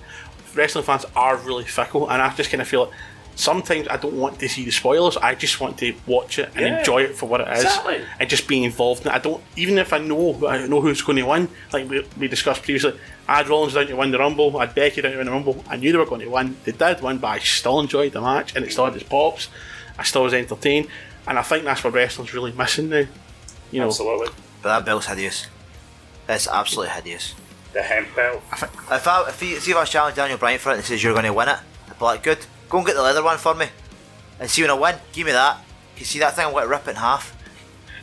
Wrestling fans are really fickle, and I just kind of feel like sometimes I don't want to see the spoilers. I just want to watch it and Yeah. enjoy it for what it is, Exactly. and just be involved in it. I don't, even if I know, I know who's going to win. Like we, we discussed previously, I had Rollins down to win the Rumble. I had Becky down to win the Rumble. I knew they were going to win. They did win, but I still enjoyed the match, and it still had its pops. I still was entertained, and I think that's what wrestling's really missing now. You know, Absolutely. But that belt's hideous. It's absolutely hideous. The hemp belt. If I, if he, see if I challenge Daniel Bryan for it and says you're going to win it, I'd be like, good, go and get the leather one for me. And see when I win, give me that. You see that thing, I'm going to rip it in half.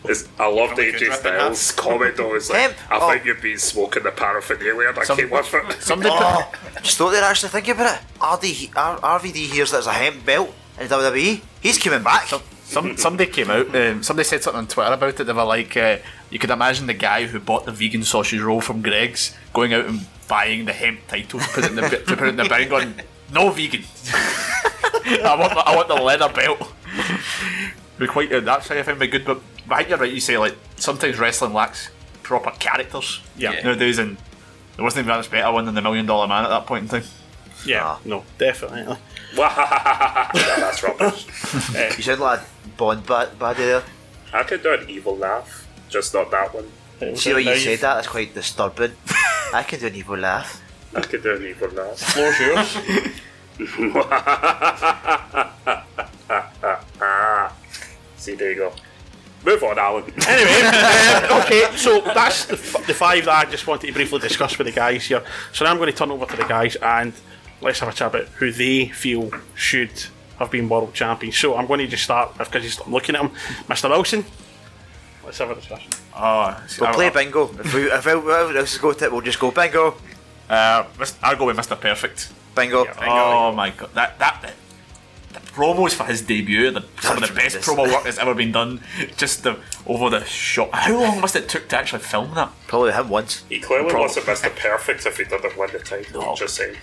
It's, I love the Probably could AJ rip it up. Styles comment though. It's like, I Oh. think you've been smoking the paraphernalia and I Some- came with it. Somebody *laughs* Oh, just thought they'd actually think about it. RD, R, RVD hears there's a hemp belt in WWE. He's coming back. Some *laughs* somebody came out. Um, somebody said something on Twitter about it. They were like, uh, you could imagine the guy who bought the vegan sausage roll from Greggs going out and buying the hemp title to put it in the bi- to put it in the bin, going, no vegan. *laughs* I want the, I want the leather belt. Be quite uh, that's how I find me good. But, but I think you're right. You say like sometimes wrestling lacks proper characters. Yeah. Nowadays, and there wasn't even a better one than the Million Dollar Man at that point in time. Yeah, Ah. no, definitely. yeah, *laughs* that's rubbish. *laughs* You sound like Bond bad, baddie there. I could do an evil laugh, just not that one. See what you said that? That's quite disturbing. I can do an evil laugh. I could do an evil laugh. Floor's yours. *laughs* See, there you go. Move on, Alan. anyway, uh, *laughs* okay, so that's the, f- the five that I just wanted to briefly discuss with the guys here. So now I'm going to turn over to the guys and let's have a chat about who they feel should have been world champions. So I'm going to just start because I'm looking at him, Mr. Wilson. Let's have a discussion. Oh, We'll play bingo. If we if everyone else is go to it, we'll just go bingo. Uh, I'll go with Mr. Perfect. Bingo. Oh my god, that that the, the promos for his debut, the, some of the best promo work that's ever been done. Just the over the shot. How long must it took to actually film that? Probably him once. He clearly Pro- wasn't Mr. Perfect if he didn't win the title. No. Just saying.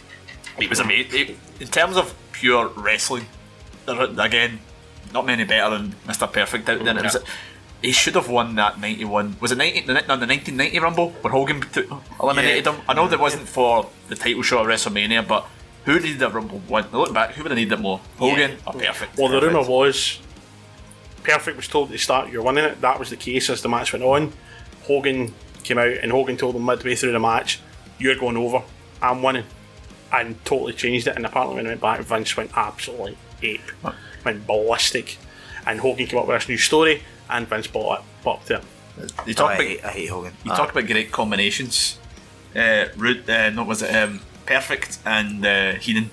It was amazing. In terms of pure wrestling, again, not many better than Mr. Perfect out there. It was, he should have won that 91. Was it 90, the, no, the 1990 Rumble where Hogan took- eliminated him? I know that wasn't for the title shot at WrestleMania, but who needed that Rumble win? Look back, who would have needed it more? Hogan? Oh, perfect. Well, the perfect. rumour was Perfect was told at the start you're winning it. That was the case as the match went on. Hogan came out and Hogan told him midway through the match, You're going over, I'm winning. And totally changed it. And apparently, when it went back, Vince went absolutely ape, went ballistic. And Hogan came up with this new story, and Vince bought it, bought it. You Oh, talk I, about hate, I hate Hogan. You Ah. talk about great combinations. Uh, Rude, uh, no, was it um, Perfect and uh, Heenan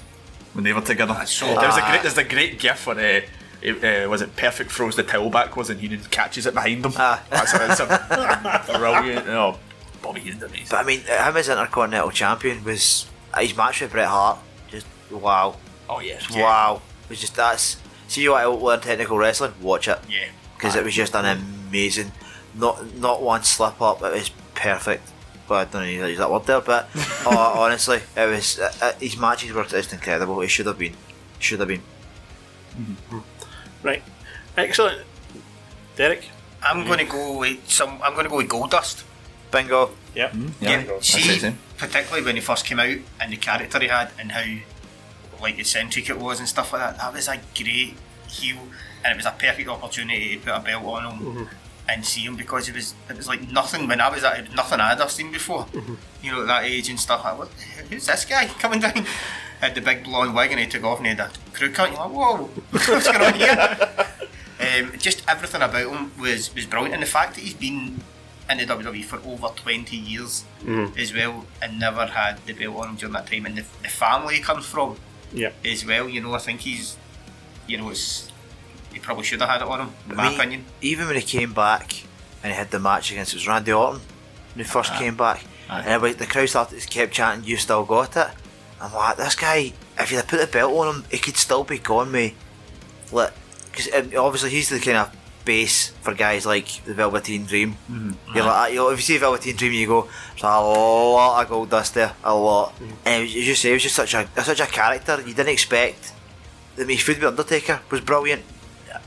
when they were together? so there was a great, there's a great gif where uh, it, uh, was it Perfect throws the towel backwards and Heenan catches it behind him. Ah. *laughs* That's a, that's a brilliant. Oh, Bobby Heenan's amazing. But I mean, him as Intercontinental Champion was his match with Bret Hart. Just wow, Oh yes, wow. It was just that's. See you want to learn technical wrestling? Watch it. Yeah. Because it was just an amazing, not not one slip up. It was perfect. Well, I don't know if use that word there, but *laughs* uh, honestly, it was uh, uh, his matches were just incredible. It should have been, should have been. Right. Excellent. Derek? I'm going to go with some. I'm going to go with Goldust. Bingo. Yep. Yeah, see, particularly when he first came out and the character he had and how like eccentric it was and stuff like that. That was a great heel, and it was a perfect opportunity to put a belt on him mm-hmm. and see him because it was it was like nothing when I was at nothing I'd ever seen before. Mm-hmm. You know, at that age and stuff. Like, who's this guy *laughs* coming down? Had the big blonde wig and he took off and he had a crew cut. You're like, whoa, *laughs* what's going on here? *laughs* Um, just everything about him was, was brilliant, and the fact that he's been in the WWE for over 20 years mm-hmm. as well and never had the belt on him during that time, and the, the family he comes from Yep. as well, you know, I think he's, you know, it's he probably should have had it on him, in my Me- opinion. Even when he came back and he had the match against it was Randy Orton when he first ah. came back, and everybody, the crowd started kept chanting, "You still got it." I'm like, this guy. If you put the belt on him, he could still be gone me. Like, because um, obviously he's the kind of base for guys like the Velveteen Dream. Mm-hmm. You're like, ah, you know, if you see Velveteen Dream, you go, "There's a lot of gold dust there, a lot." Mm. And it was, you say, it was just such a such a character you didn't expect. I mean, food with Undertaker was brilliant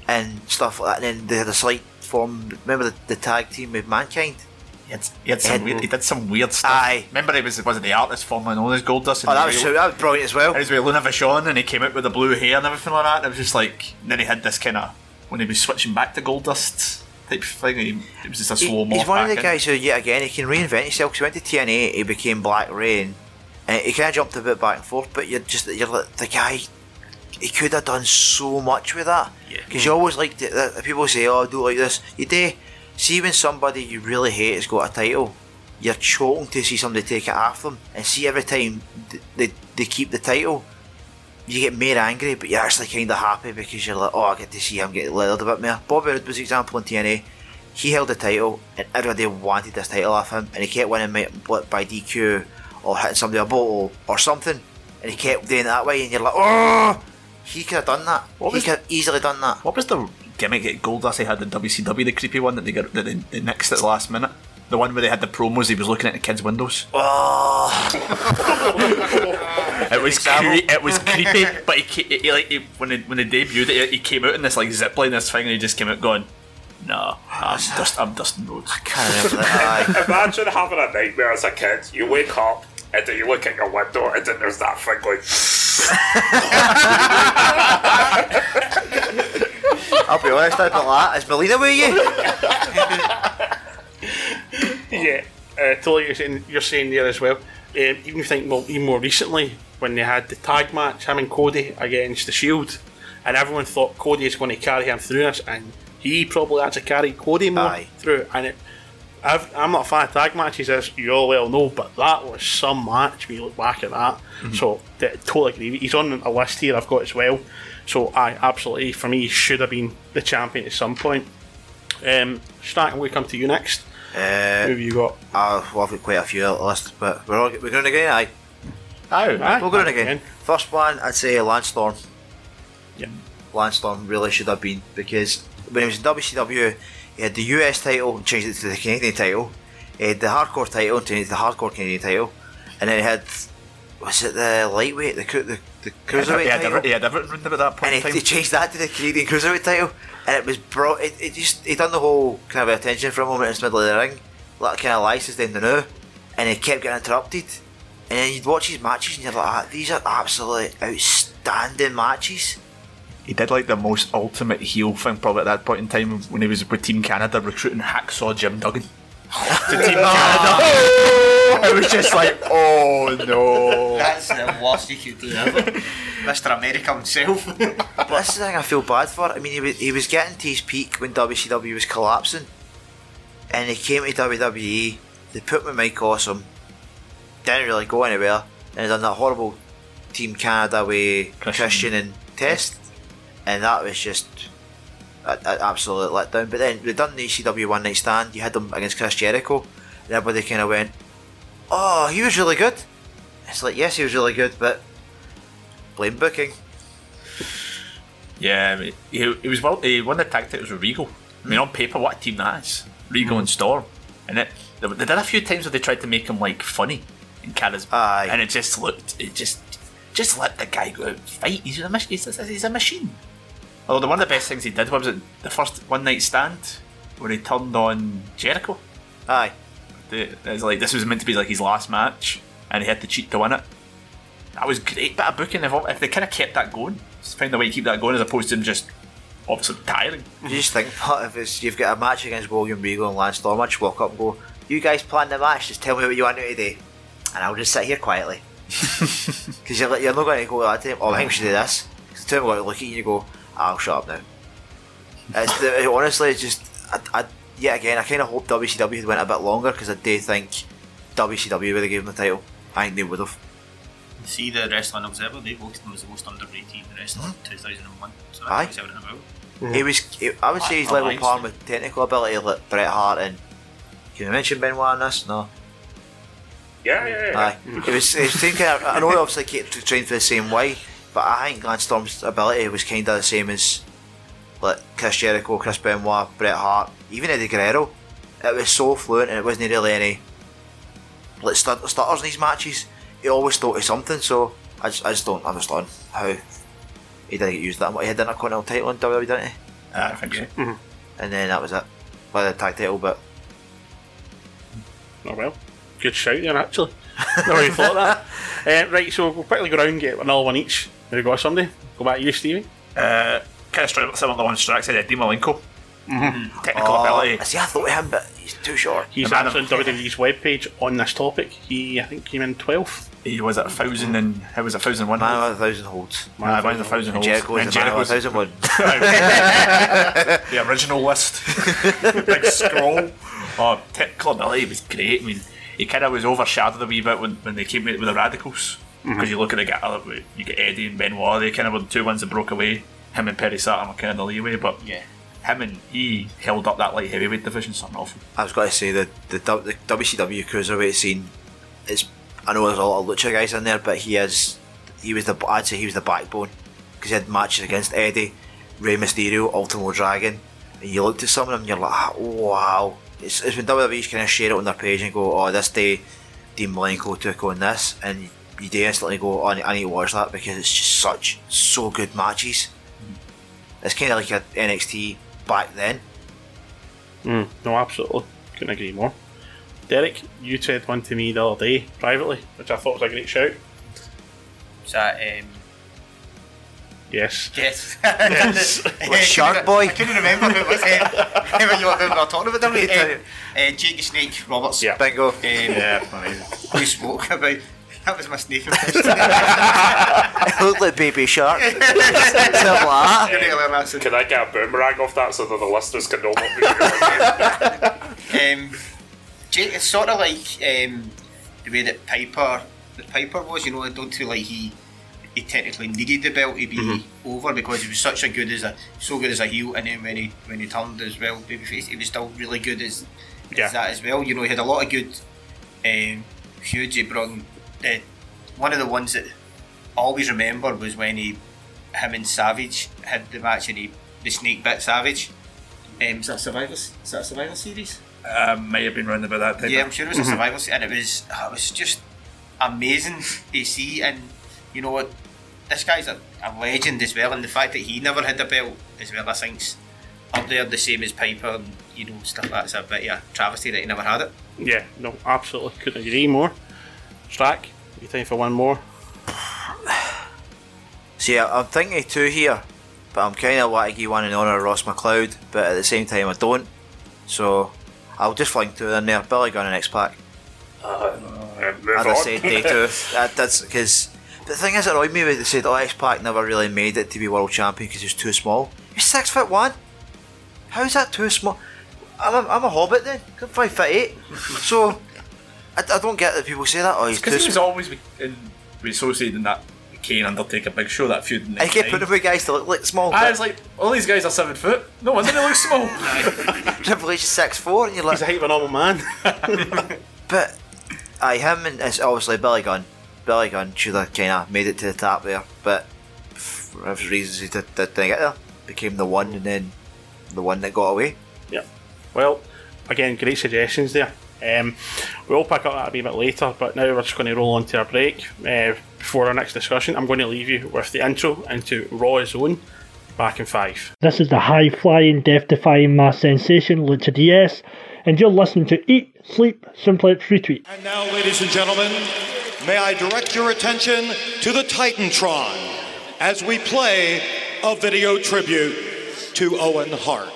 and stuff like that. And then they had a slight form. Remember the, the tag team with Mankind? He, had, he, had some weird, he did some weird stuff. Aye. Remember, he was was it the artist formerly known as Goldust? Oh, that was so, that was brilliant as well. He was with Luna Vachon and he came out with the blue hair and everything like that. And it was just like, then he had this kind of, when he was switching back to Goldust type thing, he, it was just a He- slow morph he's one of the in. guys who, yet again, he can reinvent himself. 'cause he went to TNA, he became Black Reign, and he kind of jumped a bit back and forth. But you're just you're like the guy. He could have done so much with that. Yeah. Because you always like to, people say, "Oh, I do like this." You do. See when somebody you really hate has got a title, you're choking to see somebody take it off them, and see every time they they keep the title. You get more angry, but you're actually kind of happy because you're like, oh, I get to see him get leathered a bit more. Bobby Roode was an example in TNA. He held the title, and everybody wanted this title off him, and he kept winning by, by DQ or hitting somebody a bottle or something, and he kept doing it that way, and you're like, oh, he could have done that. What he was- could have easily done that. What was the gimmick that Goldust he had in WCW, the creepy one that they got that they, they nixed at the last minute? The one where they had the promos, he was looking at the kids' windows. *laughs* Oh, *laughs* It was Example? cre- it was creepy, but he, ca- he, like he, when they, when they debuted it, he came out in this like zipline this thing, and he just came out going, "No, I'm just I'm Dustin Rhodes." can't remember that. *laughs* Imagine having a nightmare as a kid. You wake up and then you look at your window and then there's that thing going. *laughs* I'll be honest, I'd be like, is Melina with you? *laughs* Yeah, uh, totally. You're saying, you're saying there as well. Um, even think more, even more recently when they had the tag match, him and Cody against the Shield, and everyone thought Cody is going to carry him through this, and he probably had to carry Cody more Aye. through. And it, I've, I'm not a fan of tag matches, as you all well know, but that was some match. We look back at that, so t- totally agree. He's on a list here I've got as well. So I absolutely, for me, should have been the champion at some point. Um, starting, we come to you next. Uh, Who have you got? uh, well, I've got quite a few on the list, but we're all, we're going again, aye. Oh, We're going again. First one, I'd say Lance Storm. Yeah. Lance Storm really should have been because when he was in WCW, he had the US title and changed it to the Canadian title. He had the hardcore title and changed it to the hardcore Canadian title, and then he had was it the lightweight, the the, the cruiserweight had, title? had everything round about that point. and he, he changed that to the Canadian Cruiserweight title, and it was brought. It, it just he done the whole kind of attention for a moment in the middle of the ring, like kind of license then the new, and he kept getting interrupted. And then you'd watch his matches, and you're like, ah, these are absolutely outstanding matches. He did like the most ultimate heel thing probably at that point in time when he was with Team Canada recruiting Hacksaw Jim Duggan to Team *laughs* oh. Canada. it was just like, oh no. That's the worst you could do ever. *laughs* Mr. America himself. But this is the thing I feel bad for. I mean, he was, he was getting to his peak when WCW was collapsing, and he came to WWE. They put him in Mike Awesome, didn't really go anywhere, and he done that horrible Team Canada with Christian. Christian, and Test, and that was just an absolute letdown. But then they done the ECW One Night Stand. You had them against Chris Jericho, and everybody kind of went, "Oh, he was really good." It's like, yes, he was really good, but blame booking. Yeah, I mean, he, he was well, he won the tag titles with Regal. I mean, on paper, what a team that is. Regal mm-hmm. and Storm. And it, they, they did a few times where they tried to make him like funny and charisma. Aye. And it just looked, it just, just let the guy go out and fight. He's a, mach- he's a, he's a machine. Although the one of the best things he did was it the first one night stand where he turned on Jericho. Aye. It was like this was meant to be like his last match, and he had to cheat to win it. That was great bit of booking. If, if they kind of kept that going, just find a way to keep that going as opposed to him just obviously tiring. You just think, what if it's, you've got a match against William Regal and Lance Storm, I just walk up and go, you guys plan the match, just tell me what you want to do today. And I'll just sit here quietly. *laughs* Because you're, you're not going to go that oh, I think we should do this. Because the we're going to look at you and you go, I'll shut up now. It's the, it- *laughs* honestly, it's just, I, I, yet again, I kind of hope WCW had went a bit longer because I do think WCW would have given him the title. I think they would have. See the Wrestling Observer, they voted him as the most underrated wrestler in 2001. So that Aye. tells you everything about. He was, he, I would say he's I- I level like par with technical ability like Bret Hart and. Can you mention Benoit on this? No. Yeah, yeah, yeah. Aye. It was, it was thinking, I know he obviously kept to train for the same way, but I think Lance Storm's ability was kind of the same as like Chris Jericho, Chris Benoit, Bret Hart, even Eddie Guerrero. It was so fluent and it wasn't really any like stut- stutters in these matches. He always thought of something, so I just, I just don't understand how he didn't get used that much. He had an Intercontinental title in WWE, didn't he? Ah, I think so. Mm-hmm. Mm-hmm. And then that was it. By the tag title, but Oh well, good shout there actually. *laughs* Never even thought that. *laughs* Uh, right, so we'll quickly go around and get another one each. There we go, somebody. Go back to you, Stevie. Uh, kind of straight similar to the one Strax said, uh, Eddie Malenko. Mm-hmm. Mm, technical oh, ability. see, I thought of him, but he's too short. He's The man actually on of- WWE's webpage on this topic. He, I think, came in 12th. He was at a thousand and how was a thousand and one? Man with a thousand holds. Man, man, a thousand And holes. Jericho And is a man with a thousand one. *laughs* *laughs* the original list. *laughs* Big scroll. Oh, technical ability was great. I mean, he kind of was overshadowed a wee bit when, when they came out with the Radicals. Because you look at the guy, you get Eddie and Benoit, they kind of were the two ones that broke away. Him and Perry Saturn were kind of the leeway, but Yeah. him and he held up that light heavyweight division, something awful. I was going to say that the, the WCW cruiserweight scene is. I know there's a lot of lucha guys in there, but he is. He was the. I'd say he was the backbone because he had matches against Eddie, Rey Mysterio, Ultimo Dragon, and you looked at some of them, and you're like, "Ah, wow. It's, it's when WWE's kind of share it on their page and go, oh, this day, Dean Malenko took on this, and you do instantly go, oh, I need- I need to watch that because it's just such so good matches. It's kind of like a NXT back then. Mm, no, absolutely. Couldn't agree more. Derek, you said one to me the other day, privately, which I thought was a great shout. Is that, um, Yes. yes. Like *laughs* Shark Boy. I couldn't remember who it was. *laughs* Um, when *laughs* you were when we were talking about them. Um, uh, Jake the Snake Roberts. Yeah. Bingo. Um, Yeah, amazing. we spoke about. That was my snake *laughs* impression. It looked like Baby Shark. Something like that. You're really amazing. Can I get a boomerang off that so that the listeners can know what we're *laughs* doing? um, Jake, it's sort of like um, the way that Piper, that Piper was. You know, I don't feel like he he technically needed the belt to be over because he was such a good as a so good as a heel, and then when he when he turned as well babyface, he was still really good as, Yeah. as that as well. You know, he had a lot of good um, feuds. He brought uh, one of the ones that I always remember was when he him and Savage had the match and he the snake bit Savage. Um, is that Survivor? Is that a Survivor series? Um, may have been round about that time. Yeah, I'm sure it was a survival, se- and it was oh, it was just amazing to see. And you know what, this guy's a, a legend as well. And the fact that he never had a belt as well, I think's up there the same as Piper. And, you know, stuff like that's a bit of a travesty that he never had it. Yeah, no, absolutely couldn't agree more. Strack, you time for one more? See, I- I'm thinking two here, but I'm kind of want to give one in honour of Ross McLeod, but at the same time I don't. So I'll just fling two in there. Billy Gunn and X Pac. Uh, move As I said, day two. *laughs* That, that's because the thing is, it annoyed me when they said, "Oh, X Pac never really made it to be world champion because he was too small." He's six foot one. How is that too small? I'm a, I'm a hobbit then. I'm five foot eight. So I, I don't get that people say that. Oh, he's too Because he was small. always in, we associated in that Kane Undertaker big show that feud. in I keep 99. putting away guys to look like small. I was like, all these guys are seven foot. No wonder they look small. *laughs* *laughs* Triple H is six four, and you're like, He's a height of a normal man. *laughs* But I him and it's obviously Billy Gunn. Billy Gunn should have kind of made it to the top there, but for whatever reasons he did, did, didn't get there. Became the one, and then the one that got away. yeah. Well, again, great suggestions there. Um, we'll pick up that a wee bit later, but now we're just going to roll on to our break. Uh, before our next discussion, I'm going to leave you with the intro into Raw Zone. Back in five. This is the high flying, death defying mass sensation, Lucha DS, and you're listening to Eat, Sleep, Suplex Retweet. And now, ladies and gentlemen, may I direct your attention to the Titantron as we play a video tribute to Owen Hart.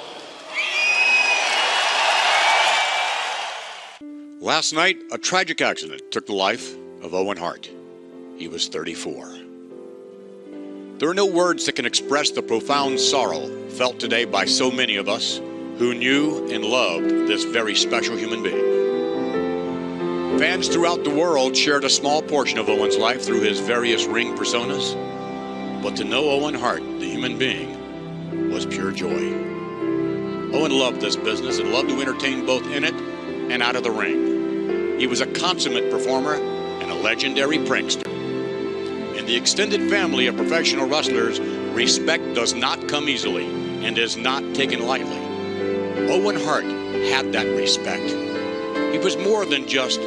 Last night, a tragic accident took the life of Owen Hart. He was 34. There are no words that can express the profound sorrow felt today by so many of us who knew and loved this very special human being. Fans throughout the world shared a small portion of Owen's life through his various ring personas, but to know Owen Hart, the human being, was pure joy. Owen loved this business and loved to entertain both in it and out of the ring. He was a consummate performer and a legendary prankster. In the extended family of professional wrestlers, respect does not come easily and is not taken lightly. Owen Hart had that respect. He was more than just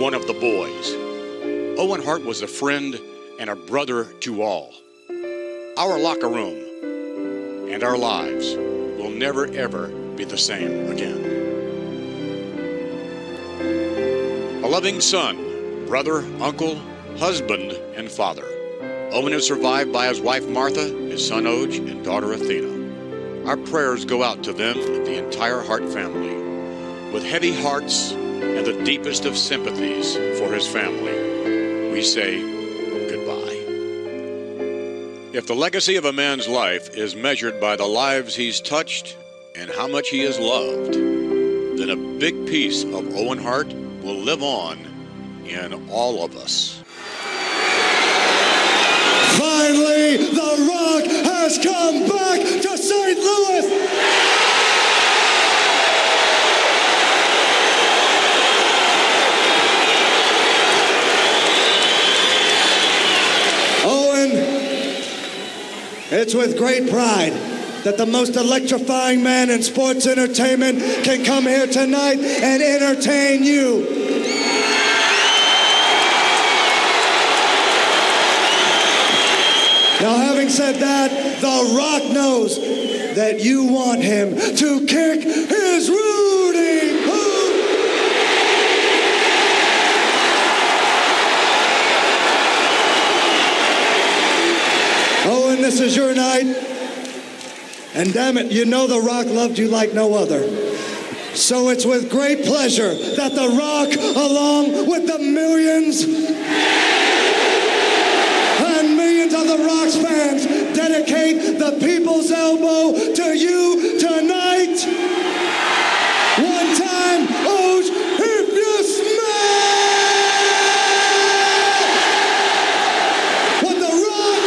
one of the boys. Owen Hart was a friend and a brother to all. Our locker room and our lives will never ever be the same again. A loving son, brother, uncle, husband, and father. Owen is survived by his wife Martha, his son Oje, and daughter Athena. Our prayers go out to them and the entire Hart family. With heavy hearts and the deepest of sympathies for his family, we say goodbye. If the legacy of a man's life is measured by the lives he's touched and how much he is loved, then a big piece of Owen Hart will live on in all of us. Finally, The Rock has come back to St. Louis. Owen, it's with great pride that the most electrifying man in sports entertainment can come here tonight and entertain you. Now, having said that, The Rock knows that you want him to kick his Rudy boot. Owen, oh, this is your night. And damn it, you know The Rock loved you like no other. So it's with great pleasure that The Rock, along with the millions and millions of the Rocks fans dedicate the People's Elbow to you tonight. One time, O's, if you smell what the Rock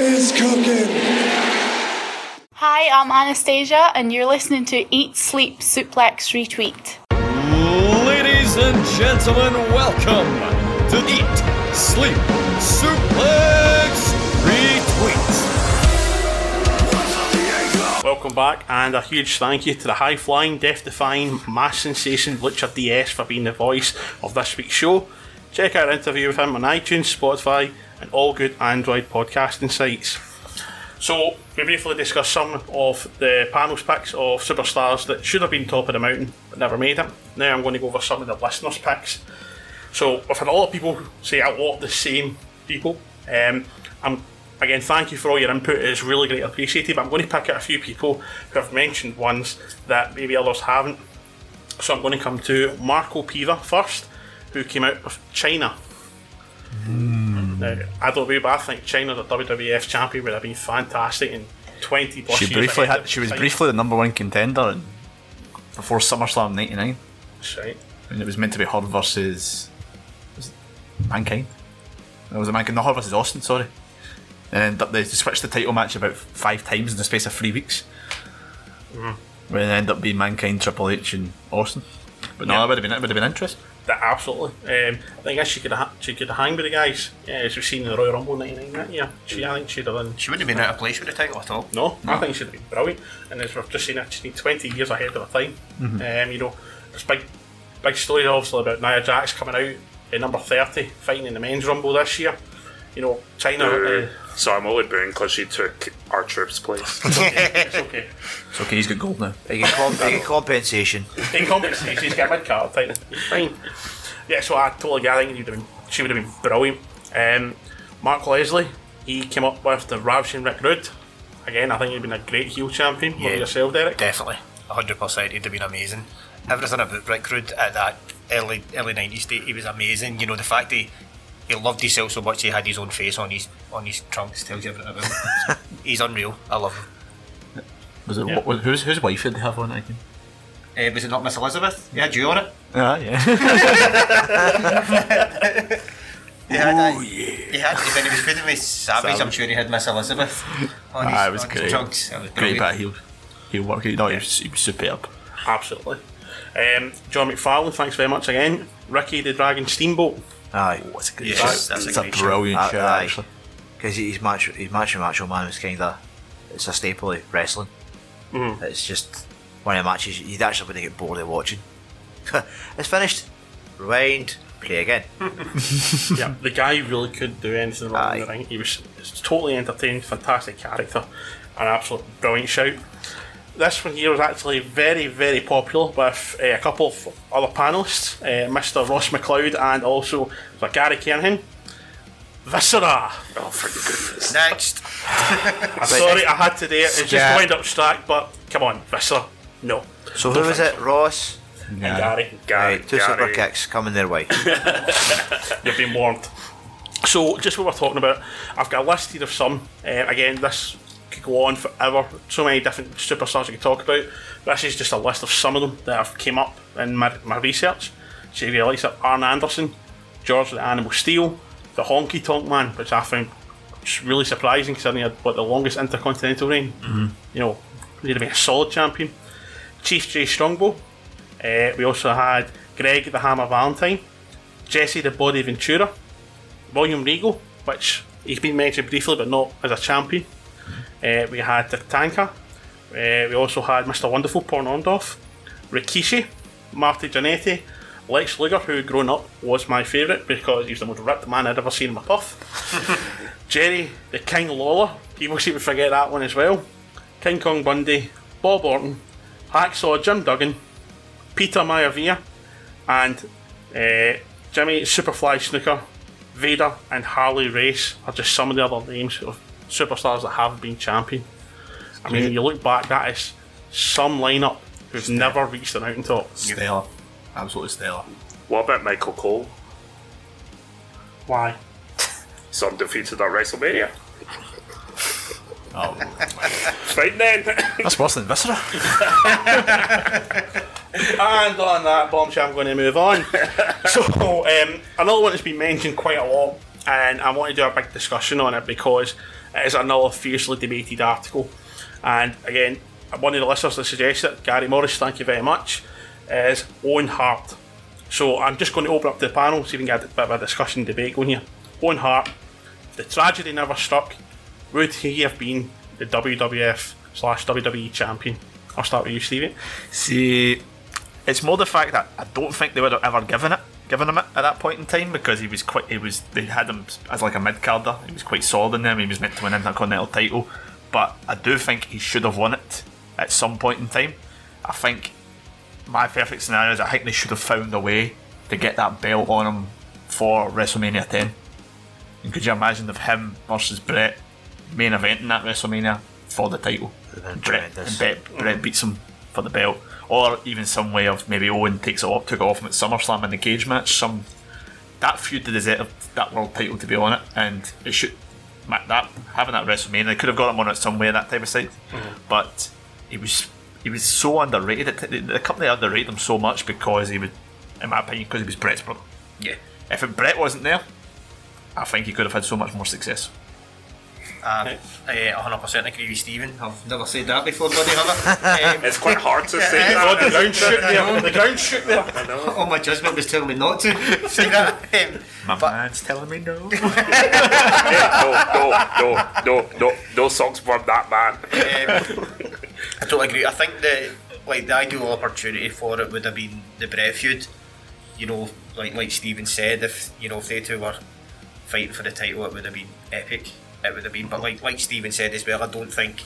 is cooking. Hi, I'm Anastasia, and you're listening to Eat, Sleep, Suplex, Retweet. Ladies and gentlemen, welcome to Eat, Sleep, Suplex, Retweet. welcome back, and a huge thank you to the high flying, death defying, mass sensation Richard DS for being the voice of this week's show. Check out our interview with him on iTunes, Spotify, and all good Android podcasting sites. So, we briefly discussed some of the panels picks of superstars that should have been top of the mountain but never made it. Now I'm going to go over some of the listeners' picks. So, I've had a lot of people say a lot of the same people. Um, I'm again, thank you for all your input. It's really great appreciated. But I'm going to pick out a few people who have mentioned ones that maybe others haven't. So I'm going to come to Marco Piva first, who came out of China. Now, I don't know, but I think Chyna, the WWF champion, would have been fantastic in 20 plus She years briefly had. She was time. briefly the number one contender in, before SummerSlam '99, That's right. and it was meant to be her versus it Mankind. No, was a Mankind? No, her versus Austin. Sorry. And then they switched the title match about five times in the space of three weeks. Mhm. When it ended up being Mankind, Triple H, and Austin. But no, Yeah. it would have been it would have been interesting. That absolutely. Um, I think she could have she could have hanged with the guys. Yeah, as we've seen in the Royal Rumble '99 that year. She, I think she'd have been. She wouldn't have been out of place with the title at all. No, I think she'd have been brilliant. And as we've just seen, it, she's been 20 years ahead of her time. Mhm. Um, you know, there's big, big stories obviously about Nia Jax coming out at number 30, fighting in the men's rumble this year. You know, Chyna. Uh, so I'm only booing because she took our troops' place. it's okay. It's okay. He's got gold now. You get, comp- you get compensation. In compensation, she's got my mid card title. It's fine. Yeah, so I totally get. I think you'd have been, she would have been brilliant. Um, Mark Leslie, he came up with the ravishing Rick Rude. Again, I think he'd been a great heel champion. What about yourself, Derek? Definitely. 100%. He'd have been amazing. Everything about Rick Rude at that early early 90s date, he was amazing. You know, the fact he, he loved himself so much he had his own face on his on his trunks tells you everything about him. *laughs* He's unreal. I love him. Was it Yeah. what, whose whose wife did they have on it again? Uh, was it not Miss Elizabeth? He had you on it. Ah, yeah. *laughs* He had, uh, he had when he was feeding with Savage, I'm sure he had Miss Elizabeth on his, Ah, it was on his great. trunks. That was Great brilliant. bit of heel, heel work. No, he, was, he was superb. Absolutely. Um, John McFarlane, thanks very much again. Ricky the Dragon Steamboat. Aye. What's a good shout. that's It's a a brilliant shout. shout, Aye. actually. Because his match, his match Macho Man was kind of, it's a staple of wrestling. Mhm. It's just one of the matches you'd actually wouldn't get bored of watching. *laughs* it's finished. Rewind. Play again. *laughs* yeah, the guy really could do anything wrong in the ring. He was was totally entertained, fantastic character, an absolute brilliant shout. This one here was actually very, very popular with uh, a couple of other panelists, uh, Mr. Ross McLeod and also Sir Gary Kernahan. Viscera. Oh, for goodness. Next. I'm *laughs* sorry, I had to do it. It's just Yeah. wind up abstract, but come on, Viscera. No. So who Don't was it? Ross? And Gary. Right, two super kicks coming their way. *laughs* You've been warned. So, just what we're talking about, I've got a list here of some. Uh, again, this could go on forever. So many different superstars I could talk about. This is just a list of some of them that I've came up in my, my research. So you realize that Arn Anderson, George the Animal Steele, the Honky Tonk Man, which I found really surprising because considering he had what the longest intercontinental reign. Mhm. You know, he'd have been a solid champion. Chief Jay Strongbow. Uh, we also had Greg the Hammer Valentine, Jesse the Body Ventura, William Regal, which he's been mentioned briefly but not as a champion. Uh, we had the Tanker. Uh, we also had Mr. Wonderful Paul Orndorff, Rikishi, Marty Jannetty, Lex Luger, who growing up was my favourite because he's the most ripped man I'd ever seen in my puff. *laughs* Jerry the King Lawler, people seem to forget that one as well. King Kong Bundy, Bob Orton, Hacksaw Jim Duggan, Peter Maivia, and uh, Jimmy Superfly Snuka, Vader, and Harley Race are just some of the other names of superstars that have been champion. I mean, Great. you look back, that is some lineup who've never reached the mountaintop. Stellar. Absolutely stellar. What about Michael Cole? Why? He's undefeated at WrestleMania. Oh. Fine then. That's worse than Viscera. *laughs* and on that bombshell, I'm going to move on. so, um, another one that's been mentioned quite a lot, and I want to do a big discussion on it because it is another fiercely debated article. And again, one of the listeners that suggested it, Gary Morris, thank you very much, is Owen Hart. So, I'm just going to open up the panel so we can get a bit of a discussion debate going here. Owen Hart, the tragedy never struck, would he have been the WWF slash WWE champion. I'll start with you, Stevie. See, it's more the fact that I don't think they would have ever given it, given him it at that point in time because he was quite, he was, they had him as like a mid carder. He was quite solid in them. He was meant to win an Intercontinental title, but I do think he should have won it at some point in time. I think my perfect scenario is I think they should have found a way to get that belt on him for WrestleMania 10. And could you imagine if him versus Bret main event in that WrestleMania for the title? And Bret, and Bret, Bret beats him for the belt. Or even some way of maybe Owen takes it off, took it off him at SummerSlam in the cage match. Some that feud deserved that world title to be on it, and it should that having that WrestleMania. They could have got him on it somewhere that type of side, mm-hmm. but he was he was so underrated. It- The, the company underrated him so much because he was, in my opinion, because he was Bret's brother. Yeah. If Bret wasn't there, I think he could have had so much more success. Uh, I uh, 100% agree with Stephen. I've never said that before, buddy, have I? Um, It's quite hard to say Yeah, *laughs* that. the ground shook there, *laughs* the ground shook there. I know. All my judgment was telling me not to say that. Um, My man's telling me no. *laughs* Yeah, no, no, no, no, no, no songs from that man. um, I totally agree. I think the like the ideal opportunity for it would have been the Bret feud. You know, like like Stephen said, if you know if they two were fighting for the title, it would have been epic. It would have been, but like like Stephen said as well, I don't think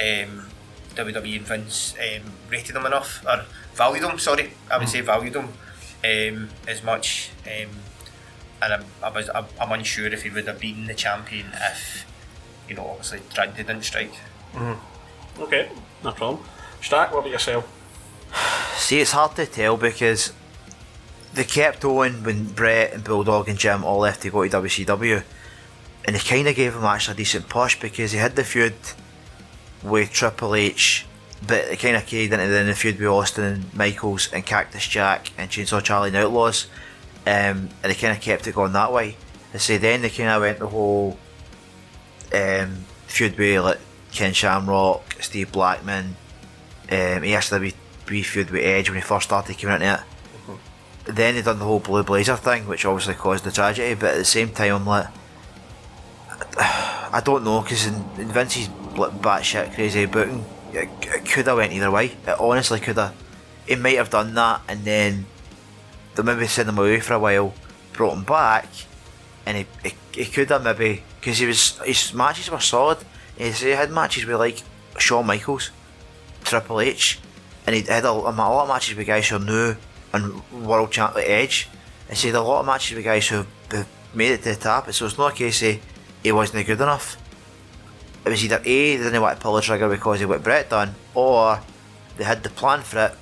um, WWE and Vince um, rated them enough or valued them. Sorry, I would say valued them um, as much. Um, and I'm, I was I'm, I'm unsure if he would have been the champion if you know obviously Tragedy didn't strike. Okay, no problem. Stack, what about yourself? See, it's hard to tell because they kept Owen when Bret and Bulldog and Jim all left to go to WCW, and they kind of gave him actually a decent push because he had the feud with Triple H, but it kind of carried into then the feud with Austin and Michaels and Cactus Jack and Chainsaw Charlie and Outlaws, um, and they kind of kept it going that way. I say then they kind of went the whole um, feud with like Ken Shamrock, Steve Blackman. Um, he actually had a wee- wee feud with Edge when he first started coming into it. Then they done the whole Blue Blazer thing, which obviously caused the tragedy. But at the same time, I'm like, I don't know, because in, in Vince's batshit crazy booking, it, it could have went either way. It honestly could have. He might have done that, and then they maybe sent him away for a while, brought him back, and he, he, he could have maybe because he was his matches were solid. He had matches with like Shawn Michaels, Triple H, and he had a, a lot of matches with guys who knew and world champ like Edge. And so he a lot of matches with guys who, who made it to the top. So it's not a case of he wasn't good enough. It was either A, they didn't want to pull the trigger because of what Bret done, or they had the plan for it,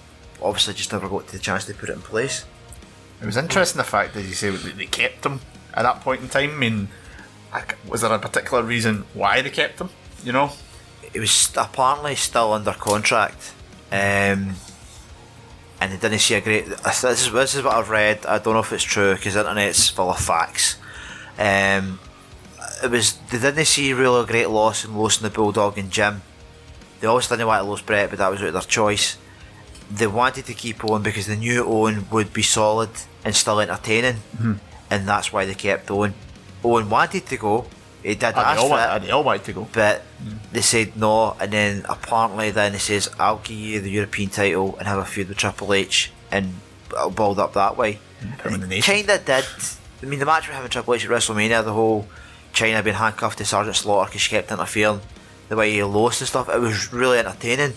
obviously just never got the chance to put it in place. It was interesting the fact that you say they kept him at that point in time. I mean, was there a particular reason why they kept him? You know, He was apparently still under contract, um, and they didn't see a great. This is, this is what I've read. I don't know if it's true because the internet's full of facts. Um, it was they didn't see really a great loss in losing the Bulldog and Jim. They always didn't want to lose Bret, but that was out of their choice. They wanted to keep Owen because they knew Owen would be solid and still entertaining, mm-hmm. and that's why they kept Owen. Owen wanted to go. He did and ask they all, for it they all wanted to go. but mm. they said no, and then apparently then he says, "I'll give you the European title and have a feud with Triple H and I'll build up that way." Put him in the nation. Kinda did. I mean, the match him and Triple H at WrestleMania, the whole Chyna being handcuffed to Sergeant Slaughter because she kept interfering, the way he lost and stuff, it was really entertaining.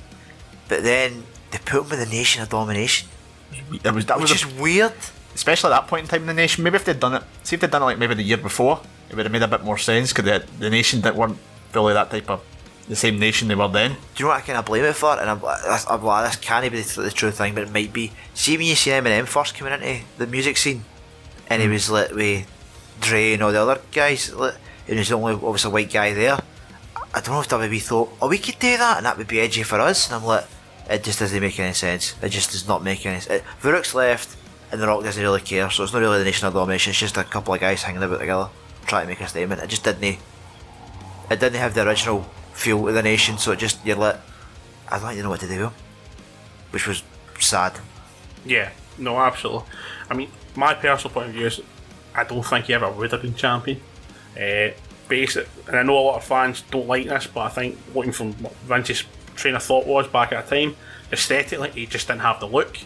But then they put him in the Nation of Domination, It was that which was is a, weird. especially at that point in time in the nation. Maybe if they'd done it, see if they'd done it like maybe the year before, it would have made a bit more sense because the, the nation that weren't fully that type of the same nation they were then. Do you know what I kind of blame it for? And I'm, I'm, I'm like, this can't be the, the true thing, but it might be. See when you see Eminem first coming into the music scene, and he hmm. was like with Dre and all the other guys, and he's the only obviously white guy there. I don't know if WB thought, oh, we could do that, and that would be edgy for us. And I'm like, it just doesn't make any sense. It just does not make any sense. Faarooq's left, and The Rock doesn't really care, so it's not really the nation of domination. It's just a couple of guys hanging about together, trying to make a statement. It just didn't. It didn't have the original feel of the nation, so it just you're like, I don't even know what to do, which was sad. Yeah, no, absolutely. I mean, my personal point of view is I don't think he ever would have been champion. Uh, basic, and I know a lot of fans don't like this, but I think looking from what Vince's train of thought was back at the time, aesthetically, he just didn't have the look.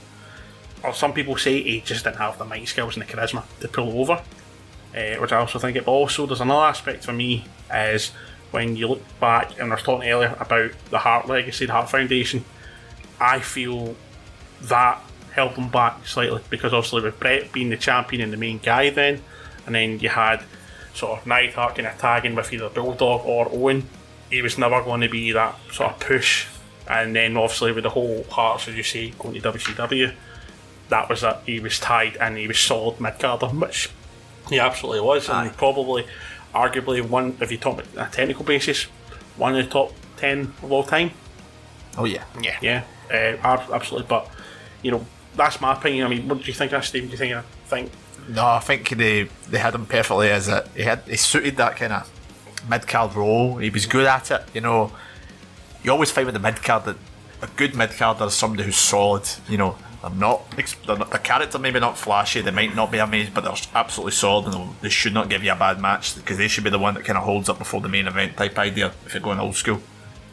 Or some people say he just didn't have the mic skills and the charisma to pull over, uh, which I also think it. But also, there's another aspect for me is when you look back, and I was talking earlier about the Hart Legacy, the Hart Foundation. I feel that held them back slightly because obviously with Bret being the champion and the main guy then, and then you had sort of Neidhart kind of tagging with either Bulldog or Owen, he was never going to be that sort of push. And then obviously with the whole Harts, as you say, going to WCW, that was that he was tied and he was solid mid carder, which he absolutely was, and probably, arguably one if you talk on a technical basis, one of the top ten of all time. Oh yeah. Yeah. Yeah, uh, absolutely. But you know, that's my opinion. I mean, what do you think Steve? Do you think I think No, I think they they had him perfectly as it. He had he suited that kind of mid card role. He was good at it. You know, you always find with the mid card that a good mid carder is somebody who's solid. You know, they're not, they're not the character maybe not flashy. They might not be amazing, but they're absolutely solid, and they should not give you a bad match because they should be the one that kind of holds up before the main event type idea. If you're going old school,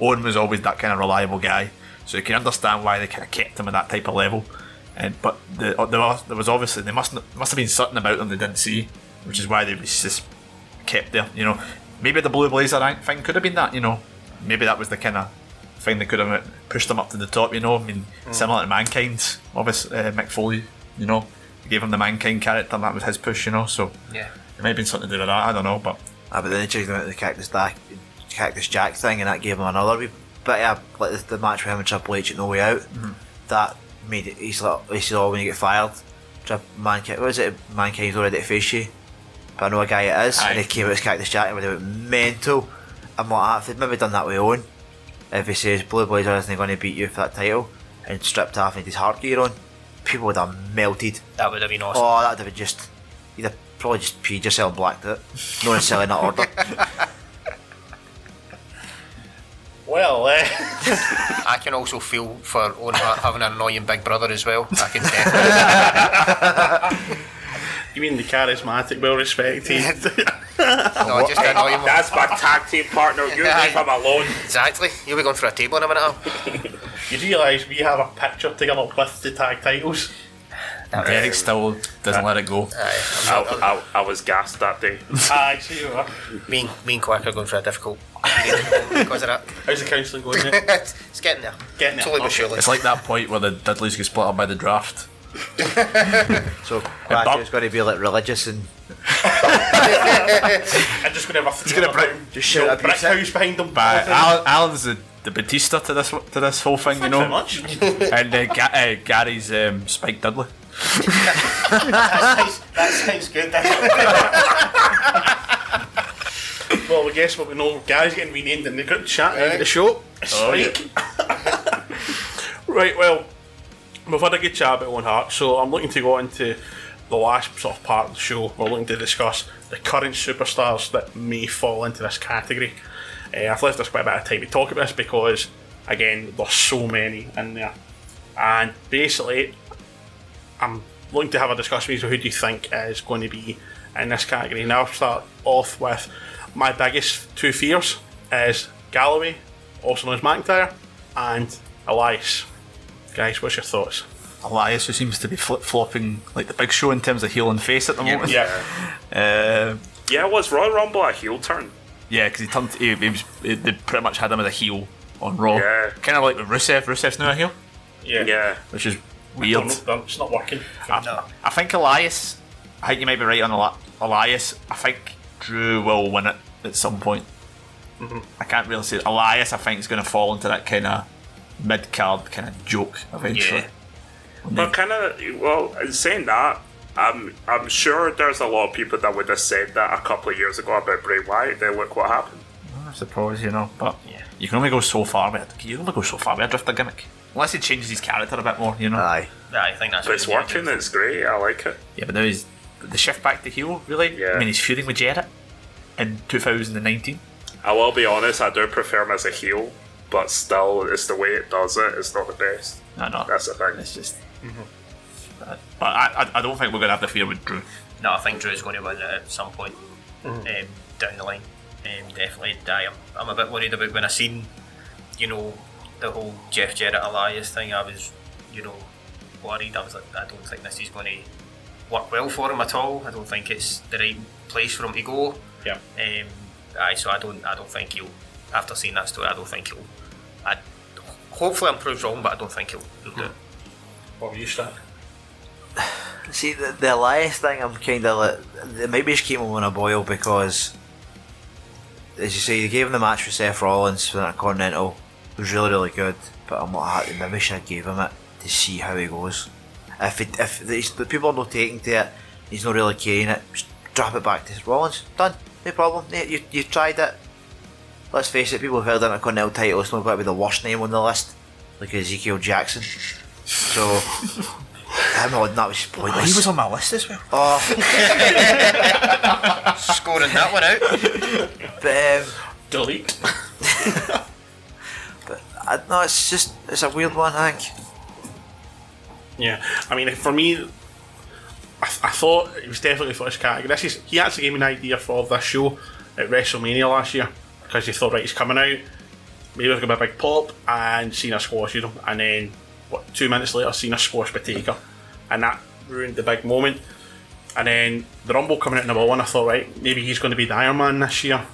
Owen was always that kind of reliable guy, so you can understand why they kind of kept him at that type of level. And but the, there, was, there was obviously there must must have been something about them they didn't see, which is why they was just kept there. You know, maybe the blue blazer rank thing could have been that. You know, maybe that was the kind of thing that could have pushed them up to the top. You know, I mean, similar to Mankind, obviously uh, Mick Foley. You know, gave him the Mankind character, and that was his push. You know, so Yeah. it might have been something to do with that. I don't know, but Ah, but then they checked him out the Cactus, Jack, Cactus Jack thing, and that gave him another wee bit of like the, the match with him and Triple H at No Way Out. That made it. He's like, he said, "Oh, when you get fired, Mankind, what is it? Mankind's already to face you." But I know a guy it is, and he came out as Cactus Jack, and they went mental. I'm like, ah, if they'd maybe done that with Owen, if he says Blue Blazer isn't going to beat you for that title, and stripped off and his Hart gear on, people would have melted. That would have been awesome. Oh, that'd have been just. You'd have probably just peed yourself and blacked it. No one's selling that order. *laughs* Well, uh, *laughs* I can also feel for Owen Hart having an annoying big brother as well. I can definitely. *laughs* you mean the charismatic, well respected? *laughs* no, just annoy him. That's my tag team partner. You leave him alone. Exactly. You'll be going for a table in a minute. Al. you realise we have a picture together with the tag titles. Derek still doesn't let it go. I, I, I was gassed that day. Aye, see you. Me and, me and Quack are going for a difficult period because of that. How's the counselling going? Mate? *laughs* it's getting there. Getting there. Slowly but Okay. surely. It's like that point where the Dudleys get split up by the draft. *laughs* So Quacker's going to be like religious and *laughs* I'm just going to have a gonna break- just shout brick house behind them. But Alan, Alan's the, the Batista to this to this whole thing, you Thanks very know. much. and uh, Ga- uh, Gary's um, Spike Dudley. that, sounds, that sounds good. Well, we guess what we know. Gary's getting renamed in the group chat at the show. Spike. *laughs* right, well, we've had a good chat about Owen Hart, so I'm looking to go into the last sort of part of the show. We're looking to discuss the current superstars that may fall into this category. Uh, I've left us quite a bit of time to talk about this because, again, there's so many in there. And basically, I'm looking to have a discussion with you. Who do you think is going to be in this category? Now, I'll start off with my biggest two fears is Galloway, also known as McIntyre, and Elias. Guys, what's your thoughts? Elias, who seems to be flip flopping like the big show in terms of heel and face at the moment. Yeah. Uh, Yeah, it was Royal Rumble a heel turn? yeah, because he turned. He, he was. They pretty much had him as a heel on Raw. Yeah. Kind of like with Rusev. Rusev's now a heel, Yeah. Yeah. which is weird. know, It's not working. I, I think Elias. I think you might be right on Eli- Elias. I think Drew will win it at some point. Mm-hmm. I can't really say Elias. I think is going to fall into that kind of mid card kind of joke eventually. Yeah. But kind of, well, in saying that, I'm, I'm sure there's a lot of people that would have said that a couple of years ago about Bray Wyatt. Then look what happened. I suppose you know, but Yeah. you can only go so far with you can only go so far with a drifter gimmick unless he changes his character a bit more. You know. Aye. Yeah, I think that's But it's what they working. It's great. I like it. Yeah, but now he's the shift back to heel. Really? Yeah. I mean, he's feuding with Jarrett in 2019. I will be honest. I do prefer him as a heel, but still, it's the way it does it. It's not the best. No, no, That's the thing. It's just. Uh, but I, I, I don't think we're gonna have the fear with Drew. No, I think Drew's going to win it at some point um, down the line. Um, definitely, I am. I'm a bit worried about when I seen, you know, the whole Jeff Jarrett Elias thing. I was, you know, worried. I was like, I don't think this is going to work well for him at all. I don't think it's the right place for him to go. Yeah. Um, aye, so I don't, I don't think he'll. After seeing that story, I don't think he'll. I, hopefully, I'm proved wrong, but I don't think he'll, he'll do it. What were you start? *sighs* See, the, the Elias thing, I'm kind of like. Maybe just keep him on a boil because, as you say, they gave him the match with Seth Rollins for that Continental. It was really, really good, but I'm like, maybe should have gave him it to see how he goes. If it, if the, the people are not taking to it, he's not really carrying it, just drop it back to Rollins. Done. No problem. You, you tried it. Let's face it, people have held Intercontinental title. It's not going to be the worst name on the list, like Ezekiel Jackson. So, *laughs* him on that was pointless. he was on my list as well. Oh, *laughs* Scoring that one out. but um, Delete. *laughs* I, no, it's just it's a weird one. I think. Yeah, I mean, for me, I, I thought it was definitely for this category. This is he actually gave me an idea for this show at WrestleMania last year because he thought right, he's coming out, maybe there's gonna be a big pop, and Cena squashes him, and then what? Two minutes later, Cena squashed Taker, and that ruined the big moment. And then the Rumble coming out number one, I thought right, maybe he's going to be the Iron Man this year.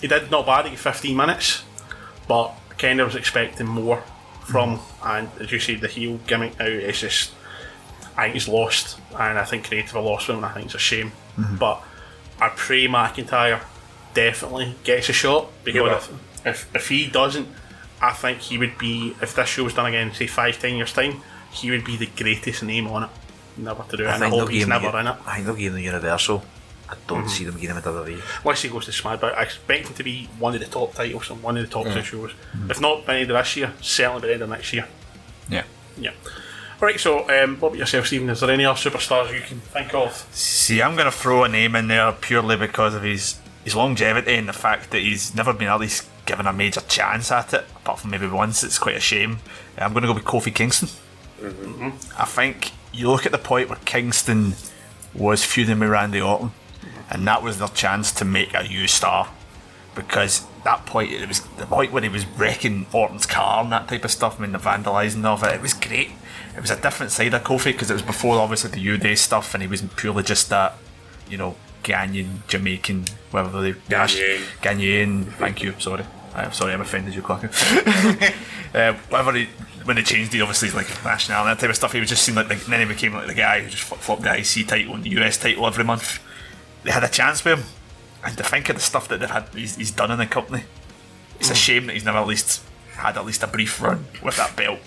He did not bad, at 15 minutes, but kind of was expecting more from. And as you say, the heel gimmick now is just I think he's lost, and I think Creative have lost him, and I think it's a shame. Mm-hmm. But I pray McIntyre definitely gets a shot because if, if, if he doesn't, I think he would be, if this show was done again, say five, ten years' time, he would be the greatest name on it. Never to do it, and I hope he's never the- in it. I think they'll give him the Universal. I don't mm-hmm. see them giving him a WWE. Unless he goes to SmackDown, I expect him to be one of the top titles and one of the top two shows. Mm-hmm. If not by the end of this year, certainly by the end of next year. Yeah. Yeah. Right, so um, what about yourself, Stephen? Is there any other superstars you can think of? See, I'm going to throw a name in there purely because of his his longevity and the fact that he's never been at least given a major chance at it, apart from maybe once. It's quite a shame. Uh, I'm going to go with Kofi Kingston. Mm-hmm. I think you look at the point where Kingston was feuding with Randy Orton, and that was their chance to make a U star. Because that point, it was the point where he was wrecking Orton's car and that type of stuff. I mean, the vandalising of it, it was great. It was a different side of Kofi because it was before obviously the New Day stuff, and he was purely just that, you know, Ghanaian, Jamaican, whatever they Ghanaian. Ghanaian. Thank you. Sorry, I'm sorry, I'm offended you, Clark. *laughs* uh, whatever he, when they changed the obviously like nationality and that type of stuff, he was just seemed like, the, then he became like the guy who just flopped the IC title and the US title every month. They had a chance with him, and to think of the stuff that they've had, he's, he's done in the company. It's a hmm. shame that he's never at least had at least a brief run with that belt.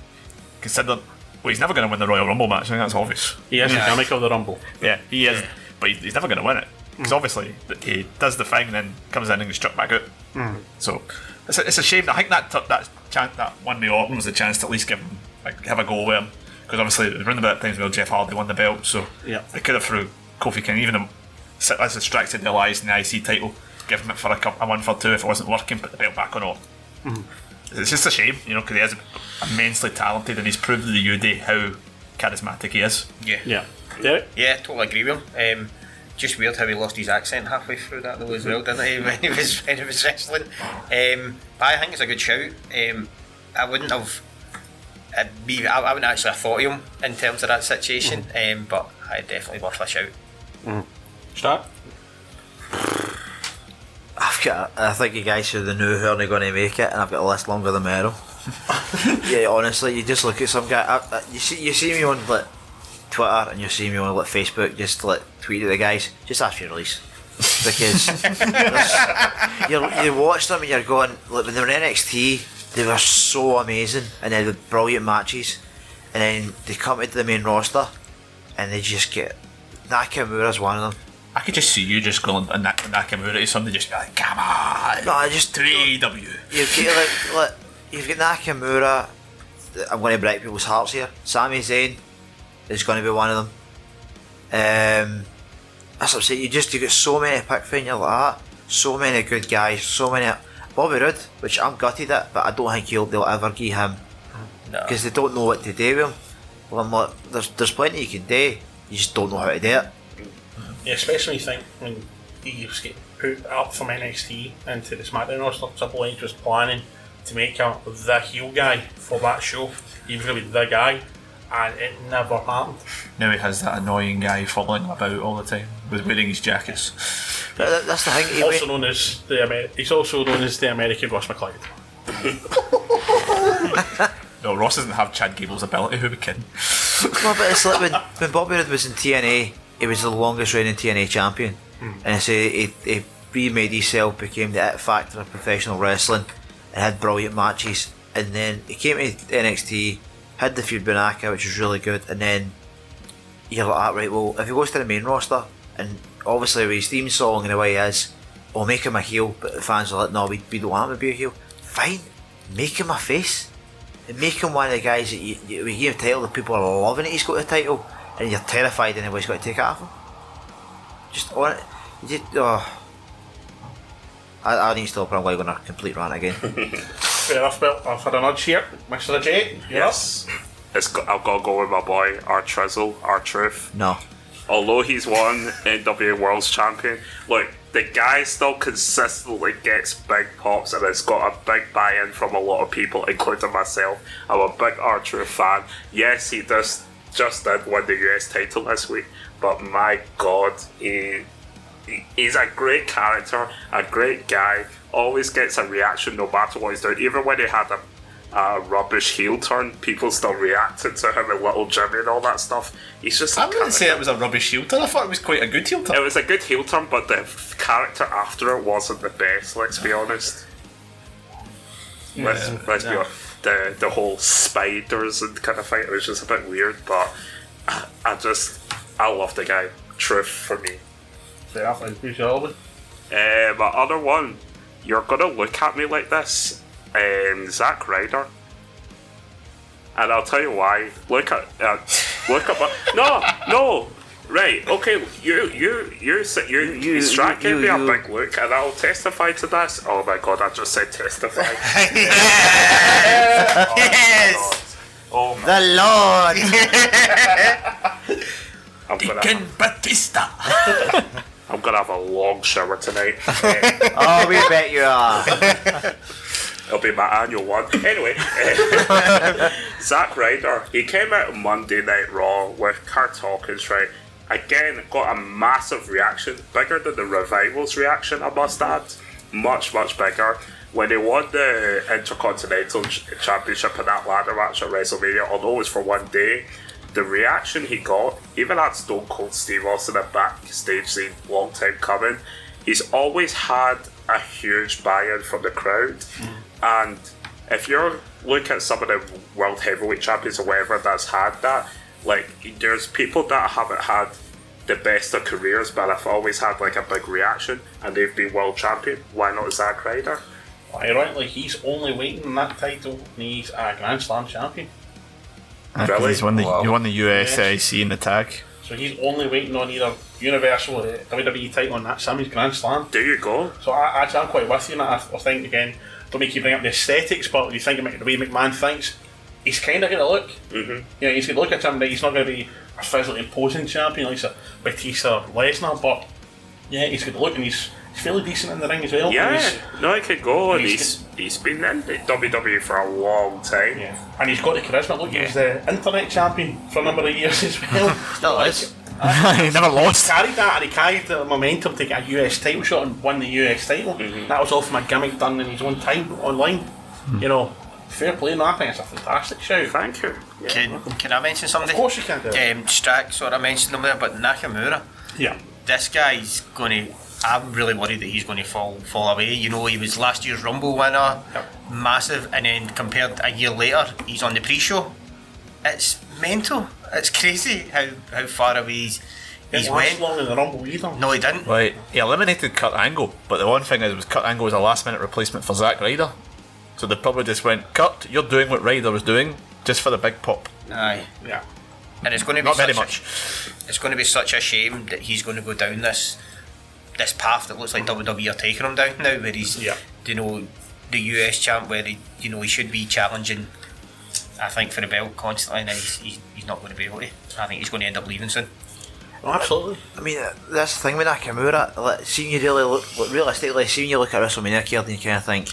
Considering, well, he's never going to win the Royal Rumble match. I think that's obvious. He is the gimmick of the Rumble. Yeah, he is, but he's, he's never going to win it because hmm. obviously he does the thing and then comes in and gets struck back out. Hmm. So it's a, it's a shame. I think that t- that chance that one the Orton was a chance to at least give him like have a go with him because obviously it was around about times where Jeff Hardy won the belt, so Yeah. they could have threw Kofi King even though as distracted the Elias in the IC title, give him it for a, couple, a month or two if it wasn't working, put the belt back on Orton. It's just a shame, you know, because he is immensely talented and he's proved to the UD how charismatic he is. Yeah. Yeah. Derek? Yeah, totally agree with him. Um, just weird how he lost his accent halfway through that though as well, didn't he? *laughs* When he was when he was wrestling. Um, but I think it's a good shout. Um, I wouldn't have. I'd be, I, I wouldn't actually have thought of him in terms of that situation, um, but I definitely worth a shout. Start? I've got. I think you guys should have knew who are going to make it, and I've got a list longer than Meryl. *laughs* yeah, honestly, you just look at some guy. I, I, you see, you see me on like Twitter, and you see me on like Facebook, just like tweet at the guys. Just ask for your release because *laughs* you you watch them and you're going. Like when they were in NXT, they were so amazing, and they had brilliant matches, and then they come into the main roster, and they just get. Nakamura's one of them. I could just see you just going and Nak- Nakamura to somebody just be like, come on, No, I just three AEW. You've got like, like you've got Nakamura. I'm going to break people's hearts here. Sami Zayn is going to be one of them. Um, that's what I'm saying. You just you got so many pick from. You're like that. So many good guys. So many. Bobby Roode, which I'm gutted at, but I don't think he'll, they'll ever give him No. because they don't know what to do with him. Well, I'm like, there's there's plenty you can do. You just don't know how to do it. Yeah, especially when you think, I mean, he was getting put up from NXT into the SmackDown roster. Triple H was planning to make him the heel guy for that show. He was going to be the guy, and it never happened. Now he has that annoying guy following him about all the time with wearing his jackets. But that- that's the thing. Also known as the Amer- he's also known as the American Ross McLeod. *laughs* No, Ross doesn't have Chad Gable's ability. Who we kidding? No, but it's like when, when Bobby Roode was in TNA, he was the longest reigning TNA champion. And I say he, he remade himself, became the it factor of professional wrestling, and had brilliant matches. And then he came to NXT, had the feud with Naka, which was really good. And then you're like, ah, right, well, if he goes to the main roster, and obviously with his theme song and the way he is, we'll make him a heel, but the fans are like, no, we, we don't want him to be a heel. Fine, make him a face. And make him one of the guys that you, you, we give title, the people are loving it, he's got the title, and you're terrified anybody's got to take it off him. Just on it. You oh. I, I need to stop or I'm going to on a complete rant again. *laughs* Fair enough, Bill. I've had a nudge here. Mr. J. you're Yes. It's got, I've got to go with my boy, our Trizzle, R-Truth. no. Although he's won NWA World's Champion, look, the guy still consistently gets big pops and it's got a big buy in from a lot of people, including myself. I'm a big Archer fan. Yes, he does just that won the US title last week, but my god, he, he he's a great character, a great guy, always gets a reaction no matter what he's doing. Even when he had a uh, rubbish heel turn, people still reacted to him and Little Jimmy and all that stuff. He's just a I wouldn't say it was a rubbish heel turn. I thought it was quite a good heel turn. It was a good heel turn, but the character after it wasn't the best. Let's be honest. let's let's be honest. The the whole spiders and kind of thing. It was just a bit weird, but I, I just I love the guy. Truth for me. As usual. Uh, my other one, you're gonna look at me like this, um, Zack Ryder. And I'll tell you why. Look at, uh, look at my. *laughs* No, no. Right. Okay. You, you, you, s- you, you, you- Strat gave you- me a you- big look, and I'll testify to this. Oh my god! I just said testify. *laughs* yes! oh my! The Lord! *laughs* I'm gonna, Ken Batista. *laughs* I'm gonna have a long shower tonight. Oh, we bet you are. It'll be my annual one. Anyway, Zack Ryder, he came out on Monday Night Raw with Kurt Hawkins, right? Again, got a massive reaction, bigger than the Revival's reaction, I must add. Much, much bigger. When he won the Intercontinental Championship in that ladder match at WrestleMania, although it was for one day, the reaction he got, even had Stone Cold Steve Austin a backstage scene, long time coming. He's always had a huge buy-in from the crowd, mm-hmm. and if you're looking at some of the world heavyweight champions or whatever that's had that, like there's people that haven't had the best of careers, but have always had like a big reaction, and they've been world champion. Why not Zack Ryder? Ironically, he's only waiting on that title, and he's a Grand Slam champion. Ah, really? He's won the, Wow. he won the USIC in the tag. So he's only waiting on either Universal or WWE title on that Sammy's Grand Slam. There you go. So I, actually, I'm quite with you on that. I, I think again, don't make you bring up the aesthetics, but when you think about the way McMahon thinks, he's kind of going to look. Mm-hmm. You know, he's going to look at somebody. He's not going to be a physically imposing champion like a Batista or Lesnar, but yeah, he's going to look and he's, he's fairly decent in the ring as well. Yeah, He's- no, it could go, and he's- he's he's been in the WWE for a long time. Yeah, and he's got the charisma. Look, he's the internet champion for a number of years as well. *laughs* Still is. *laughs* he never lost. carried that and he carried the momentum to get a US title shot and win the US title. That was all from a gimmick done in his own time online. You know, fair play, no, I think it's a fantastic show. Thank you. Yeah. Can, can I mention something? Of course you can do it. Um, Strack sort of mentioned him there, but Nakamura, Yeah. this guy's going to. I'm really worried that he's going to fall fall away. You know, he was last year's Rumble winner, Yep. massive, and then compared a year later, he's on the pre-show. It's mental. It's *laughs* crazy how, how far away he's, he's Didn't went. long in the Rumble either. No, he didn't. Right, he eliminated Kurt Angle, but the one thing is, was Kurt Angle was a last minute replacement for Zack Ryder. So they probably just went, Kurt, you're doing what Ryder was doing, just for the big pop. Aye. Yeah. And it's going to be Not very such a- much. it's going to be such a shame that he's going to go down this this path that looks like WWE are taking him down now, where he's Yeah. you know the US champ, where he you know he should be challenging. I think for the belt constantly, and he's, he's, he's not going to be able to. I think he's going to end up leaving soon. Oh, absolutely. I mean, uh, that's the thing with Nakamura. Like, seeing you really look, look realistically, seeing you look at WrestleMania card and you kind of think,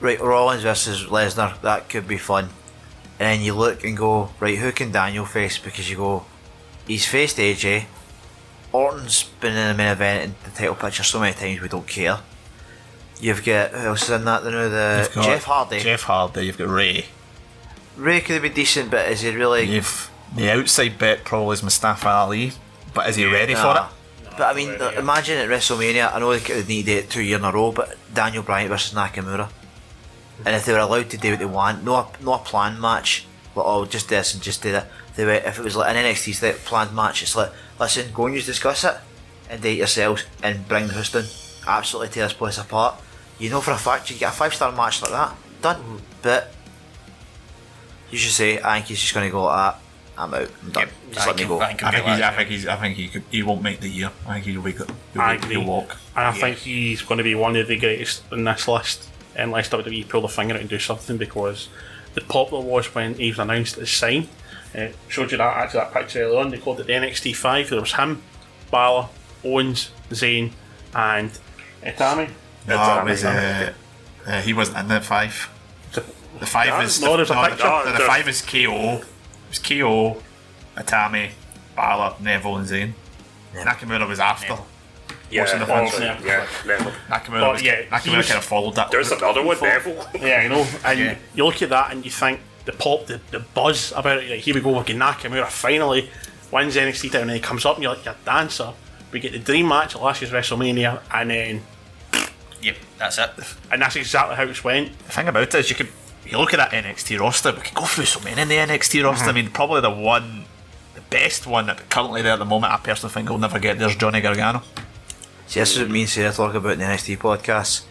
right, Rollins versus Lesnar, that could be fun. And then you look and go, right, who can Daniel face? Because you go, he's faced AJ. Orton's been in the main event and the title picture so many times we don't care. You've got who else is in that? You know, the Jeff Hardy. Jeff Hardy. You've got Rey. Rey could be decent, but is he really? You've the outside bet probably is Mustafa Ali, but is he ready for Nah. it? But I mean, imagine at WrestleMania. I know they could need to do it two years in a row, but Daniel Bryan versus Nakamura, and if they were allowed to do what they want, no, no a planned match, like oh, just this and just do that. They were, if it was like an NXT style planned match, it's like listen, go and you discuss it, and date yourselves and bring the host in, absolutely tear this place apart. You know for a fact you get a five star match like that done, but you should say I think he's just going to go like that. I'm out. I'm done. Just let me go. I think he's. I think he's. I think he could. He won't make the year. I think he'll be good. He'll, I agree. he'll walk. And I think he's going to be one of the greatest in this list, unless WWE pull the finger out and do something because the popular was when he was announced his sign. Uh, showed you that actually that picture earlier on. They called it the NXT Five. There was him, Balor, Owens, Zayn, and Itami. No, it was, uh, uh, he wasn't in the five. The five No, is no, there's a no, picture. the, the There's- five is KO. It was KO, Itami, Balor, Neville, and Zayn. Nakamura was after. Yeah, Watching the oh, fans. yeah, yeah, Neville. Nakamura, But was, yeah, Nakamura was- kind of followed that. There's another one, Neville. Yeah, you know, and you look at that and you think the pop, the, the buzz about it. Like, here we go, we get Nakamura finally wins NXT title, and then he comes up and you're like, you're a dancer. We get the dream match at last year's WrestleMania, and then Yep, that's it. and that's exactly how it's went. The thing about it is, you could you look at that NXT roster. We could go through so many in the NXT roster. Mm-hmm. I mean, probably the one, the best one that currently there at the moment. I personally think will never get there's Johnny Gargano. See, this is what me and Sarah talk about in the NXT podcast.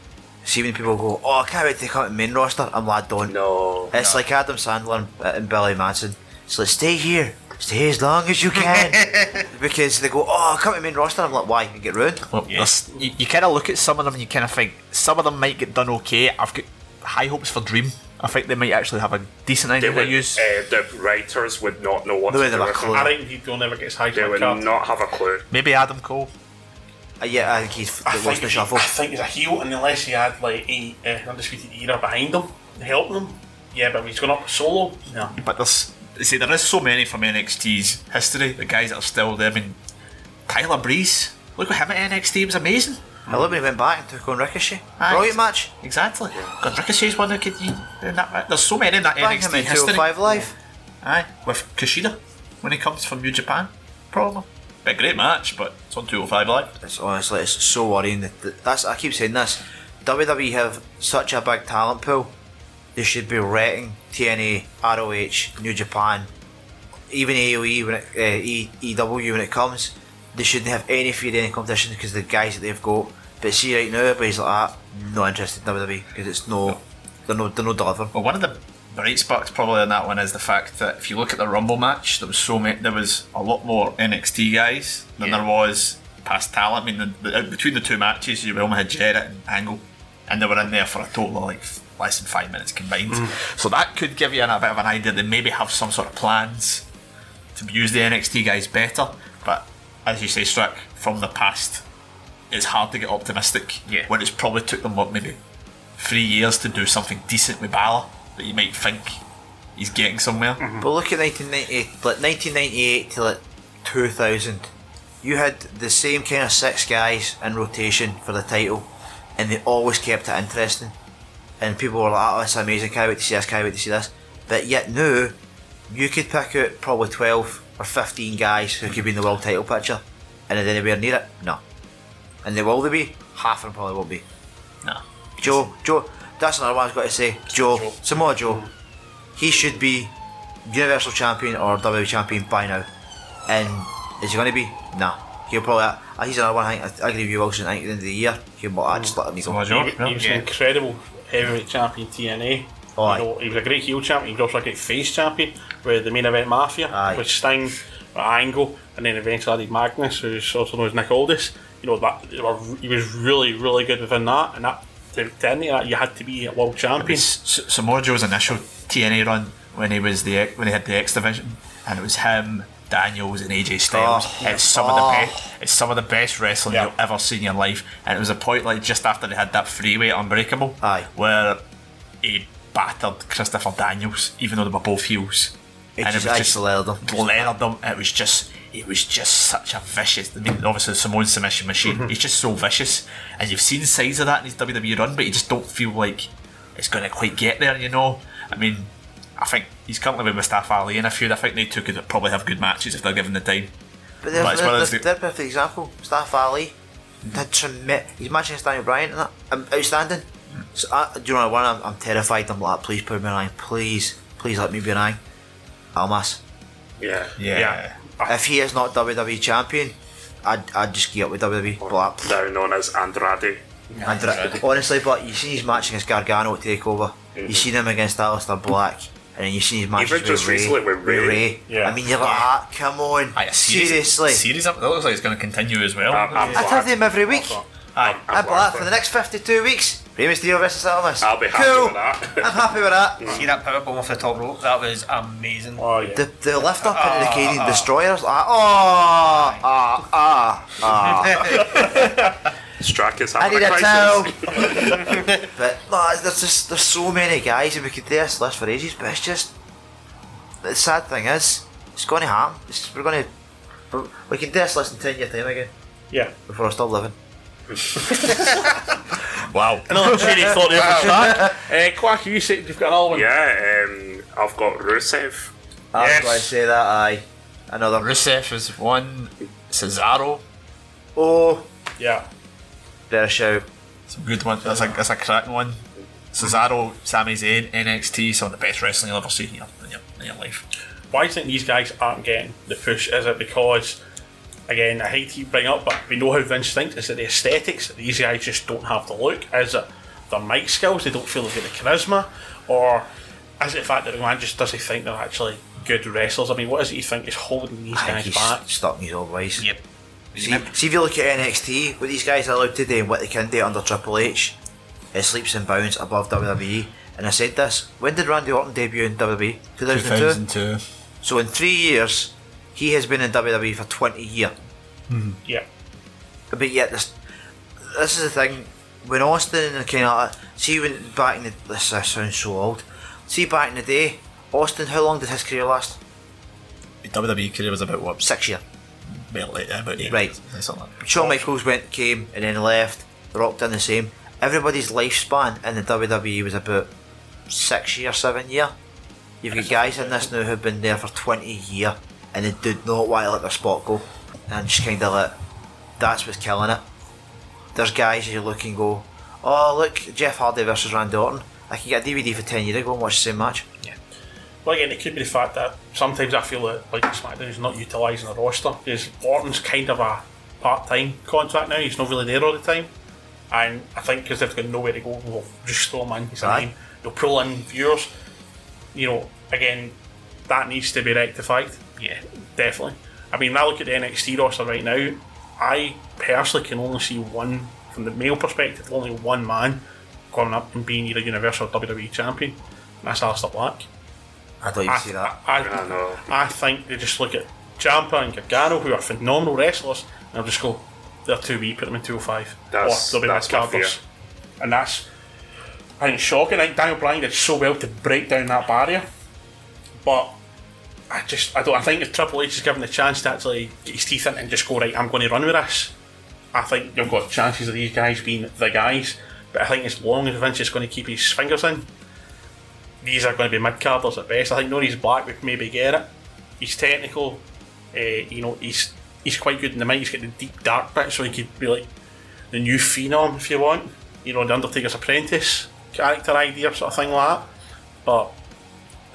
See when people go, "Oh, I can't wait to come to the main roster." I'm like, "Don't." No. It's like Adam Sandler and, and Billy Madison. It's like, "Stay here, stay as long as you can," *laughs* because they go, "Oh, come to the main roster." I'm like, "Why? You get ruined." Well, there's- you, you kind of look at some of them and you kind of think some of them might get done okay. I've got high hopes for Dream. I think they might actually have a decent They idea would, to use. uh, the writers would not know what They to wouldn't do have a with clue. him. I think he'll never get his high They would card. not have a clue. Maybe Adam Cole. Uh, yeah, I think he's I the think, worst to he- shuffle. I think he's a heel, and unless he had like a uh, undisputed era behind him, helping him. Yeah, but if he's going up solo, no. But there's see there is so many from NXT's history. The guys that are still there. I mean, Tyler Breeze. Look at him at NXT. It was amazing. I love when he went back and took on Ricochet. Aye. Brilliant match. Exactly. God, Ricochet's one that could you in that. There's so many in that Bang him NXT in history. 205 Live. Aye, with Kushida when he comes from New Japan, probably. Be a great match, but it's on 205 Live. It's honestly, it's so worrying. That, that that's I keep saying this. WWE have such a big talent pool. They should be rating TNA, ROH, New Japan, even AOE when it, uh, e, EW when it comes. They shouldn't have any fear of any competition because the guys that they've got. But see right now, everybody's like that. No interested in WWE because it's no, they're no, they're no delivering. Well, one of the bright sparks probably in that one is the fact that if you look at the Rumble match, there was so many, there was a lot more NXT guys than there was past talent. I mean, the, the, between the two matches, you only had Jarrett and Angle, and they were in there for a total of like less than five minutes combined. Mm. So that could give you a bit of an idea. They maybe have some sort of plans to use the NXT guys better, but as you say, Strick, from the past, it's hard to get optimistic. Yeah. When it's probably took them what maybe three years to do something decent with Balor that you might think he's getting somewhere. Mm-hmm. But look at 1998, like 1998 to like 2000. You had the same kind of six guys in rotation for the title, and they always kept it interesting. And people were like, "Oh, it's amazing! Can't wait to see this! Can't wait to see this!" But yet now, you could pick out probably 12 or 15 guys who could be in the world title picture, and are they anywhere near it? No. And they will they be? Half of them probably won't be. No. Joe, Joe, that's another one I've got to say. Joe, Samoa Joe, he should be Universal Champion or WWE Champion by now. And is he going to be? Nah. He'll probably. Uh, he's another one. I, think, I agree with you, Wilson. I think at the end of the year, he'll well, I just let him go. Samoa Joe. He, he was an incredible heavyweight champion TNA. Oh, you know, he was a great heel champion. He was also a great face champion with the main event Mafia, Aye. with Sting, with Angle, and then eventually added Magnus, who's also known as Nick Aldis. You know that he was really, really good within that, and that to, to end it, that you had to be a world champion. S- Samoa Joe's initial TNA run when he was the when he had the X division, and it was him, Daniels and AJ Styles. Oh. it's some of Oh. the best. It's some of the best wrestling you'll ever see in your life. And it was a point like just after they had that freeway Unbreakable, Aye. where he battered Christopher Daniels, even though they were both heels. It and just, it was I just leathered them. leathered them. It was just, it was just such a vicious. I mean, obviously Samoan submission machine. Mm-hmm. He's just so vicious, and you've seen sides of that in his WWE run, but you just don't feel like it's going to quite get there. You know, I mean, I think he's currently with Mustafa Ali in a feud. I think they two could probably have good matches if they're given the time. But there's, But as well there's, the- there's a perfect example. Staff Ali did tremendous. He's matching against Daniel Bryan and that. Um, outstanding. So, I, do you know what? I'm, I'm terrified. I'm like, please put me in line. Please, please let me be in line. Almas. Yeah. Yeah. If he is not WWE champion, I'd, I'd just get up with WWE. But Now known as Andrade. Andra- honestly, but you seen his match against Gargano at Takeover. You seen him against Aleister Black, and then you seen his matches Even with just Rey. recently with Rey. I mean, you're like, ah, come on, Aye, series, seriously. series of, that looks like it's going to continue as well. I'm- I'm I'd have them every week. Aye. I'd be like, for the next 52 weeks, Rey Mysterio versus Almas. I'll be happy cool. with that. *laughs* I'm happy with that. See that powerbomb off the top rope? That was amazing. Oh yeah. The, the lift up into the Canadian Destroyers, like, oh, ah, ah, ah. *laughs* Strack is I need a a towel. *laughs* but no, there's just there's so many guys, and we could do this list for ages. But it's just the sad thing is, it's going to happen. It's, we're going to we can do this list in ten year time again Yeah. before I'm still living. *laughs* Wow. Another shady *laughs* thought there for Jack. Uh, Quack, you said you've got another one. Yeah, um, I've got Rusev. I was Yes. going to say that. Aye, another. Rusev is one. Cesaro, Oh, Yeah. better shout. it's a good one. That's a that's a cracking one. Cesaro, Sami Zayn, NXT, some of the best wrestling you'll ever see in your, in your, in your life. Why do you think these guys aren't getting the push? Is it because, again, I hate to bring up, but we know how Vince thinks. Is that the aesthetics? These guys just don't have the look. Is it their mic skills? They don't feel they've got the charisma, or is it the fact that the man just doesn't think they're actually good wrestlers? I mean, what is it you think is holding these I think guys he's back? stuck in his old ways. Yep. See, see if you look at NXT, what these guys are allowed to do and what they can do under Triple H, it sleeps and bounds above WWE. And I said this, when did Randy Orton debut in WWE? 2002? 2002. So in three years, he has been in WWE for 20 years. Mm-hmm. Yeah. But yet, this this is the thing, when Austin and kind of, see when back in the, this, this sounds so old, see back in the day, Austin, how long did his career last? WWE career was about what? Six years. Well, like, about eight Right. years, something like that. Shawn Michaels went, came, and then left. The Rock done the same. Everybody's lifespan in the WWE was about six year, seven year. You've got guys in this now who've been there for twenty year, and they did not want to let their spot go, and just kind of like that's what's killing it. There's guys you look and go, oh look, Jeff Hardy versus Randy Orton. I can get a DVD for ten years ago and watch the same match. Yeah. Well, again, it could be the fact that sometimes I feel that like SmackDown is not utilising the roster because Orton's kind of a part-time contract now. He's not really there all the time, and I think because they've got nowhere to go, we'll just throw him in. He's name. They'll pull in viewers. You know, again, that needs to be rectified. Yeah. Definitely. I mean, when I look at the NXT roster right now, I personally can only see one, from the male perspective, only one man going up and being either Universal or WWE champion, and that's Aleister Black. I don't even I, see that. I, I know. I think they just look at Ciampa and Gargano, who are phenomenal wrestlers, and they'll just go, they're too weak, put them in 205. That's- or they'll be that's my. And that's, I think, shocking. I think Daniel Bryan did so well to break down that barrier. But I just, I don't, I think if Triple H is given the chance to actually get his teeth in and just go, right, I'm going to run with this, I think you've got chances of these guys being the guys. But I think as long as Vince is going to keep his fingers in, these are going to be mid carders at best. I think Norris Black would maybe get it. He's technical, uh, you know, he's he's quite good in the mic. He's got the deep dark bit, so he could be like the new phenom if you want. You know, the Undertaker's apprentice character idea, sort of thing like that. But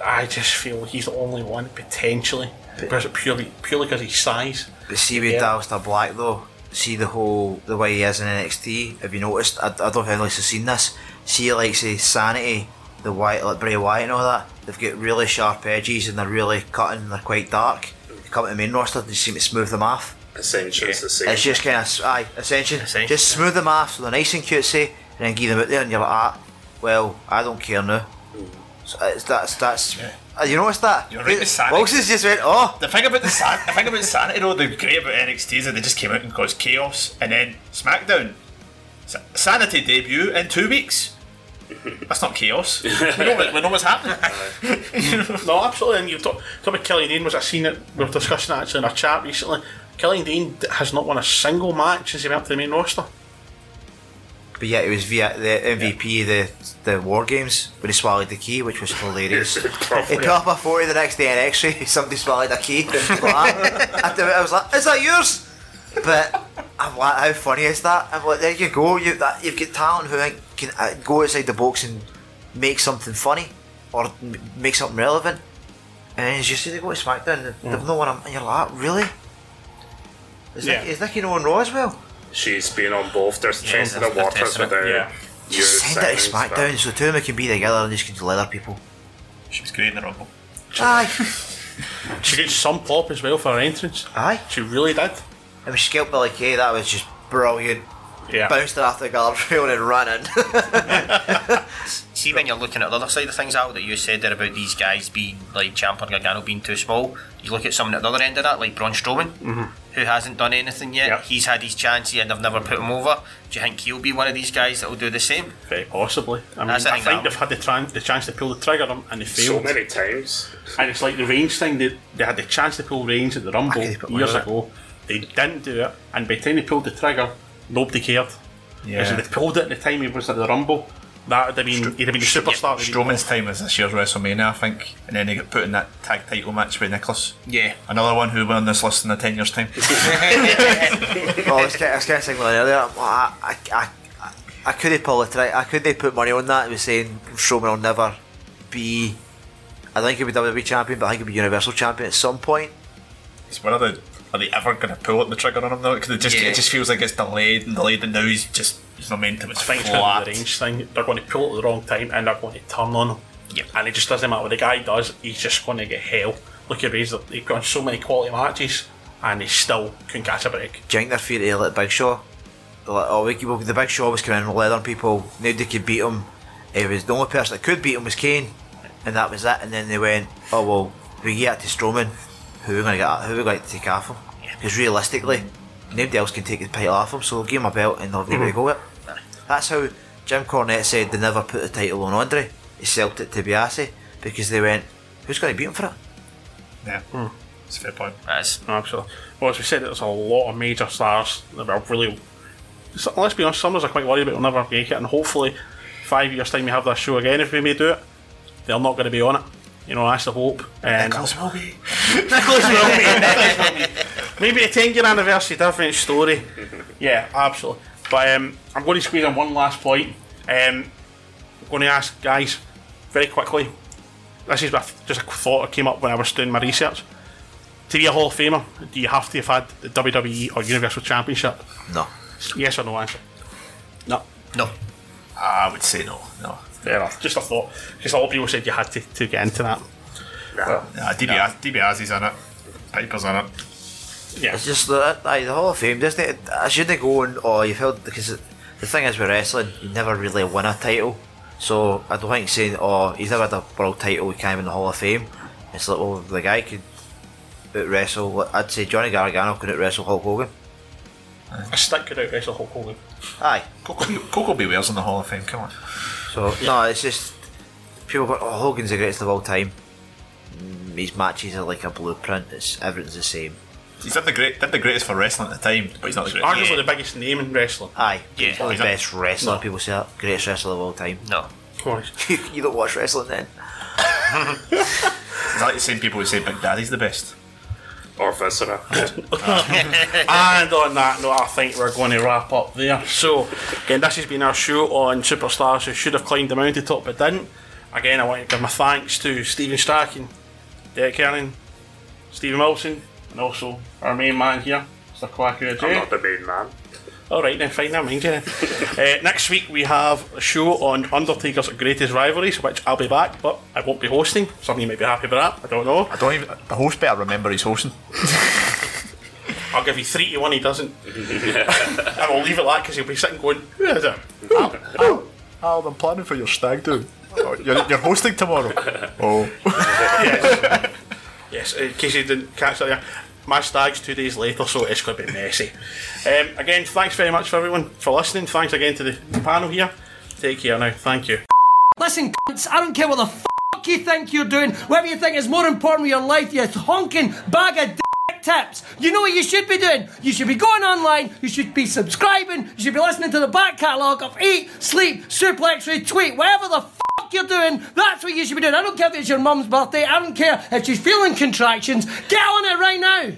I just feel he's the only one potentially because purely purely because his size. But see with Yeah. Aleister Black though, see the whole the way he is in NXT. Have you noticed? I, I don't know if anyone's seen this. See like say Sanity, the white like Bray Wyatt and all that. They've got really sharp edges and they're really cutting. and They're quite dark. They come to the main roster, they seem to smooth them off. Ascension's the same. It's just kind of aye, ascension. Ascension, Just smooth them off so they're nice and cutesy, and then give them out there, and you're like, ah, well, I don't care now. So it's, that's that's Uh, you noticed that? You're right, the sanity. Wilson's just went, oh. The thing about the san- the thing about sanity though, the great about NXT is that they just came out and caused chaos, and then SmackDown, Sa- sanity debut in two weeks. That's not chaos. we, know what, we know what's happening. *laughs* no, absolutely. And you've talked talk about Killian Dain, was I seen it? We were discussing actually in our chat recently. Killian Dain has not won a single match since he went up to the main roster. But yeah, it was via the MVP of the the War Games when he swallowed the key, which was hilarious. *laughs* he put up a photo the next day in X-ray. *laughs* Somebody swallowed a key. *laughs* I, I was like, "Is that yours?" But I'm like, "How funny is that?" I'm like, "There you go. You that you've got talent who can uh, go outside the box and make something funny or m- make something relevant." And as you see they go to SmackDown, they've no one. And you're like, "Really?" Is, Yeah. Nick, is Nikki on Raw as well? She's been on both. There's Yeah, testing they're- the they're waters testing with it. their Yeah. new Just send it to SmackDown so the two of them can be together and just can kill other people. She was great in the Rumble. Aye. *laughs* She gets some pop as well for her entrance. Aye. She really did. I mean, she killed Billie Kay, that was just brilliant. Yeah. Bounced her off the guardrail *laughs* and running. *laughs* See when you're looking at the other side of things out that you said there about these guys being like Ciampa and Gargano being too small. You look at someone at the other end of that, like Braun Strowman, Mhm. who hasn't done anything yet. He's had his chance and they've never put him over. Do you think he'll be one of these guys that will do the same? Very possibly. I mean, That's I think that- they've had the, tran- the chance to pull the trigger on and they failed. So many times. And it's like the range thing, they, they had the chance to pull range at the Rumble years ago. They didn't do it, and by the time they pulled the trigger, nobody cared. Yeah. Because if they pulled it at the time he was at the Rumble, that would have been, he'd have been a superstar. They'd been- Strowman's time was this year's WrestleMania, I think, and then he got put in that tag title match with Nicholas. Yeah. Another one who won this list in a 10 years' time. *laughs* well, I was kind of saying earlier, I, I, I, I, I could have pulled the trigger, I could have put money on that. It was saying Strowman will never be, I think he'll be WWE champion, but I think he'll be Universal champion at some point. It's one of they, are they ever going to pull up the trigger on him though? Because it just, Yeah. it just feels like it's delayed and delayed, and now he's just, his momentum is I it's going to flat. the range thing. They're going to pull it at the wrong time and they're going to turn on him. Yep. And it just doesn't matter what the guy does, he's just going to get hell. Look at Razor, he put on so many quality matches and he still couldn't catch a break. Do you think they're fear to let Big Show? Like, oh, we, well, the Big Show was coming in and leathering people. Nobody could beat him. It was the only person that could beat him was Kane, and that was it. And then they went, oh well, we get to Strowman. Who are we going to get? Who are we going to take off him? Because realistically, nobody else can take the title off him. So they'll give him a belt and they'll have nobody to mm-hmm. go with. it. That's how Jim Cornette said they never put the title on Andre. He sold it to Biase because they went, who's going to beat him for it? Yeah, hmm. it's a fair point. That's Absolutely. Well, as we said, there's a lot of major stars that are really. so- Let's be honest, some of us are quite worried about will never make it, and hopefully, five years' time, we have this show again. If we may do it, they're not going to be on it. You know, that's the hope. And Nicholas will be. *laughs* Nicholas will be. *laughs* Maybe a 10 year anniversary, different story. Yeah, absolutely. But um, I'm going to squeeze in one last point. Um, I'm going to ask guys very quickly. This is just a thought that came up when I was doing my research. To be a Hall of Famer, do you have to have had the WWE or Universal Championship? No. Yes or no answer? No. No. I would say no. No. Fair enough. Just a thought. Because a lot of people said you had to, to get into that. Well, yeah, DiBiase, is in it. Piper's in it. Yeah. It's just the, aye, the Hall of Fame, doesn't it? I shouldn't go and, oh, you've held, because the thing is with wrestling, you never really win a title. So I don't think saying, oh, he's never had a world title, he can't win the Hall of Fame. It's like, well, the guy could out wrestle, I'd say Johnny Gargano could out wrestle Hulk Hogan. A stick could out wrestle Hulk Hogan. Aye. Coco, Koko B. Ware's in the Hall of Fame, come on. So, no, it's just, people go, oh, Hogan's the greatest of all time. Mm, His matches are like a blueprint, it's everything's the same. He's did the great, did the greatest for wrestling at the time, but he's not the greatest. Arguably the biggest name in wrestling. Aye, Yeah. he's not He's the not- best wrestler, No. people say that. Greatest wrestler of all time. No. Of course. *laughs* you don't watch wrestling then? *laughs* It's like the same people who say Big Daddy's the best. Or Viscera. *laughs* and on that note, I think we're going to wrap up there. So, again, this has been our show on superstars who should have climbed the mountaintop but didn't. Again, I want to give my thanks to Stephen Strachan, Derek Kernan, Stephen Wilson, and also our main man here, Mr. Quacker I'm not the main man. Alright then, fine, never mind you *laughs* uh, next week we have a show on Undertaker's greatest rivalries, which I'll be back, but I won't be hosting. Some of you may be happy with that, I don't know. I don't even. The host better remember he's hosting. *laughs* I'll give you three to one he doesn't. *laughs* I will leave it like because he'll be sitting going, Who is it? Al, I'm planning for your stag do. Oh, you're, you're hosting tomorrow. Oh. yes. yes, in case you didn't catch that, yeah. My stag's two days later, so it's going to be messy. Um, again, thanks very much for everyone for listening. Thanks again to the panel here. Take care now. Thank you. Listen, cunts, I don't care what the fuck you think you're doing, whatever you think is more important with your life, you honking bag of dick tips. You know what you should be doing? You should be going online, you should be subscribing, you should be listening to the back catalogue of Eat, Sleep, Suplex, Retweet, whatever the fuck you're doing, that's what you should be doing. I don't care if it's your mum's birthday, I don't care if she's feeling contractions. Get on it right now!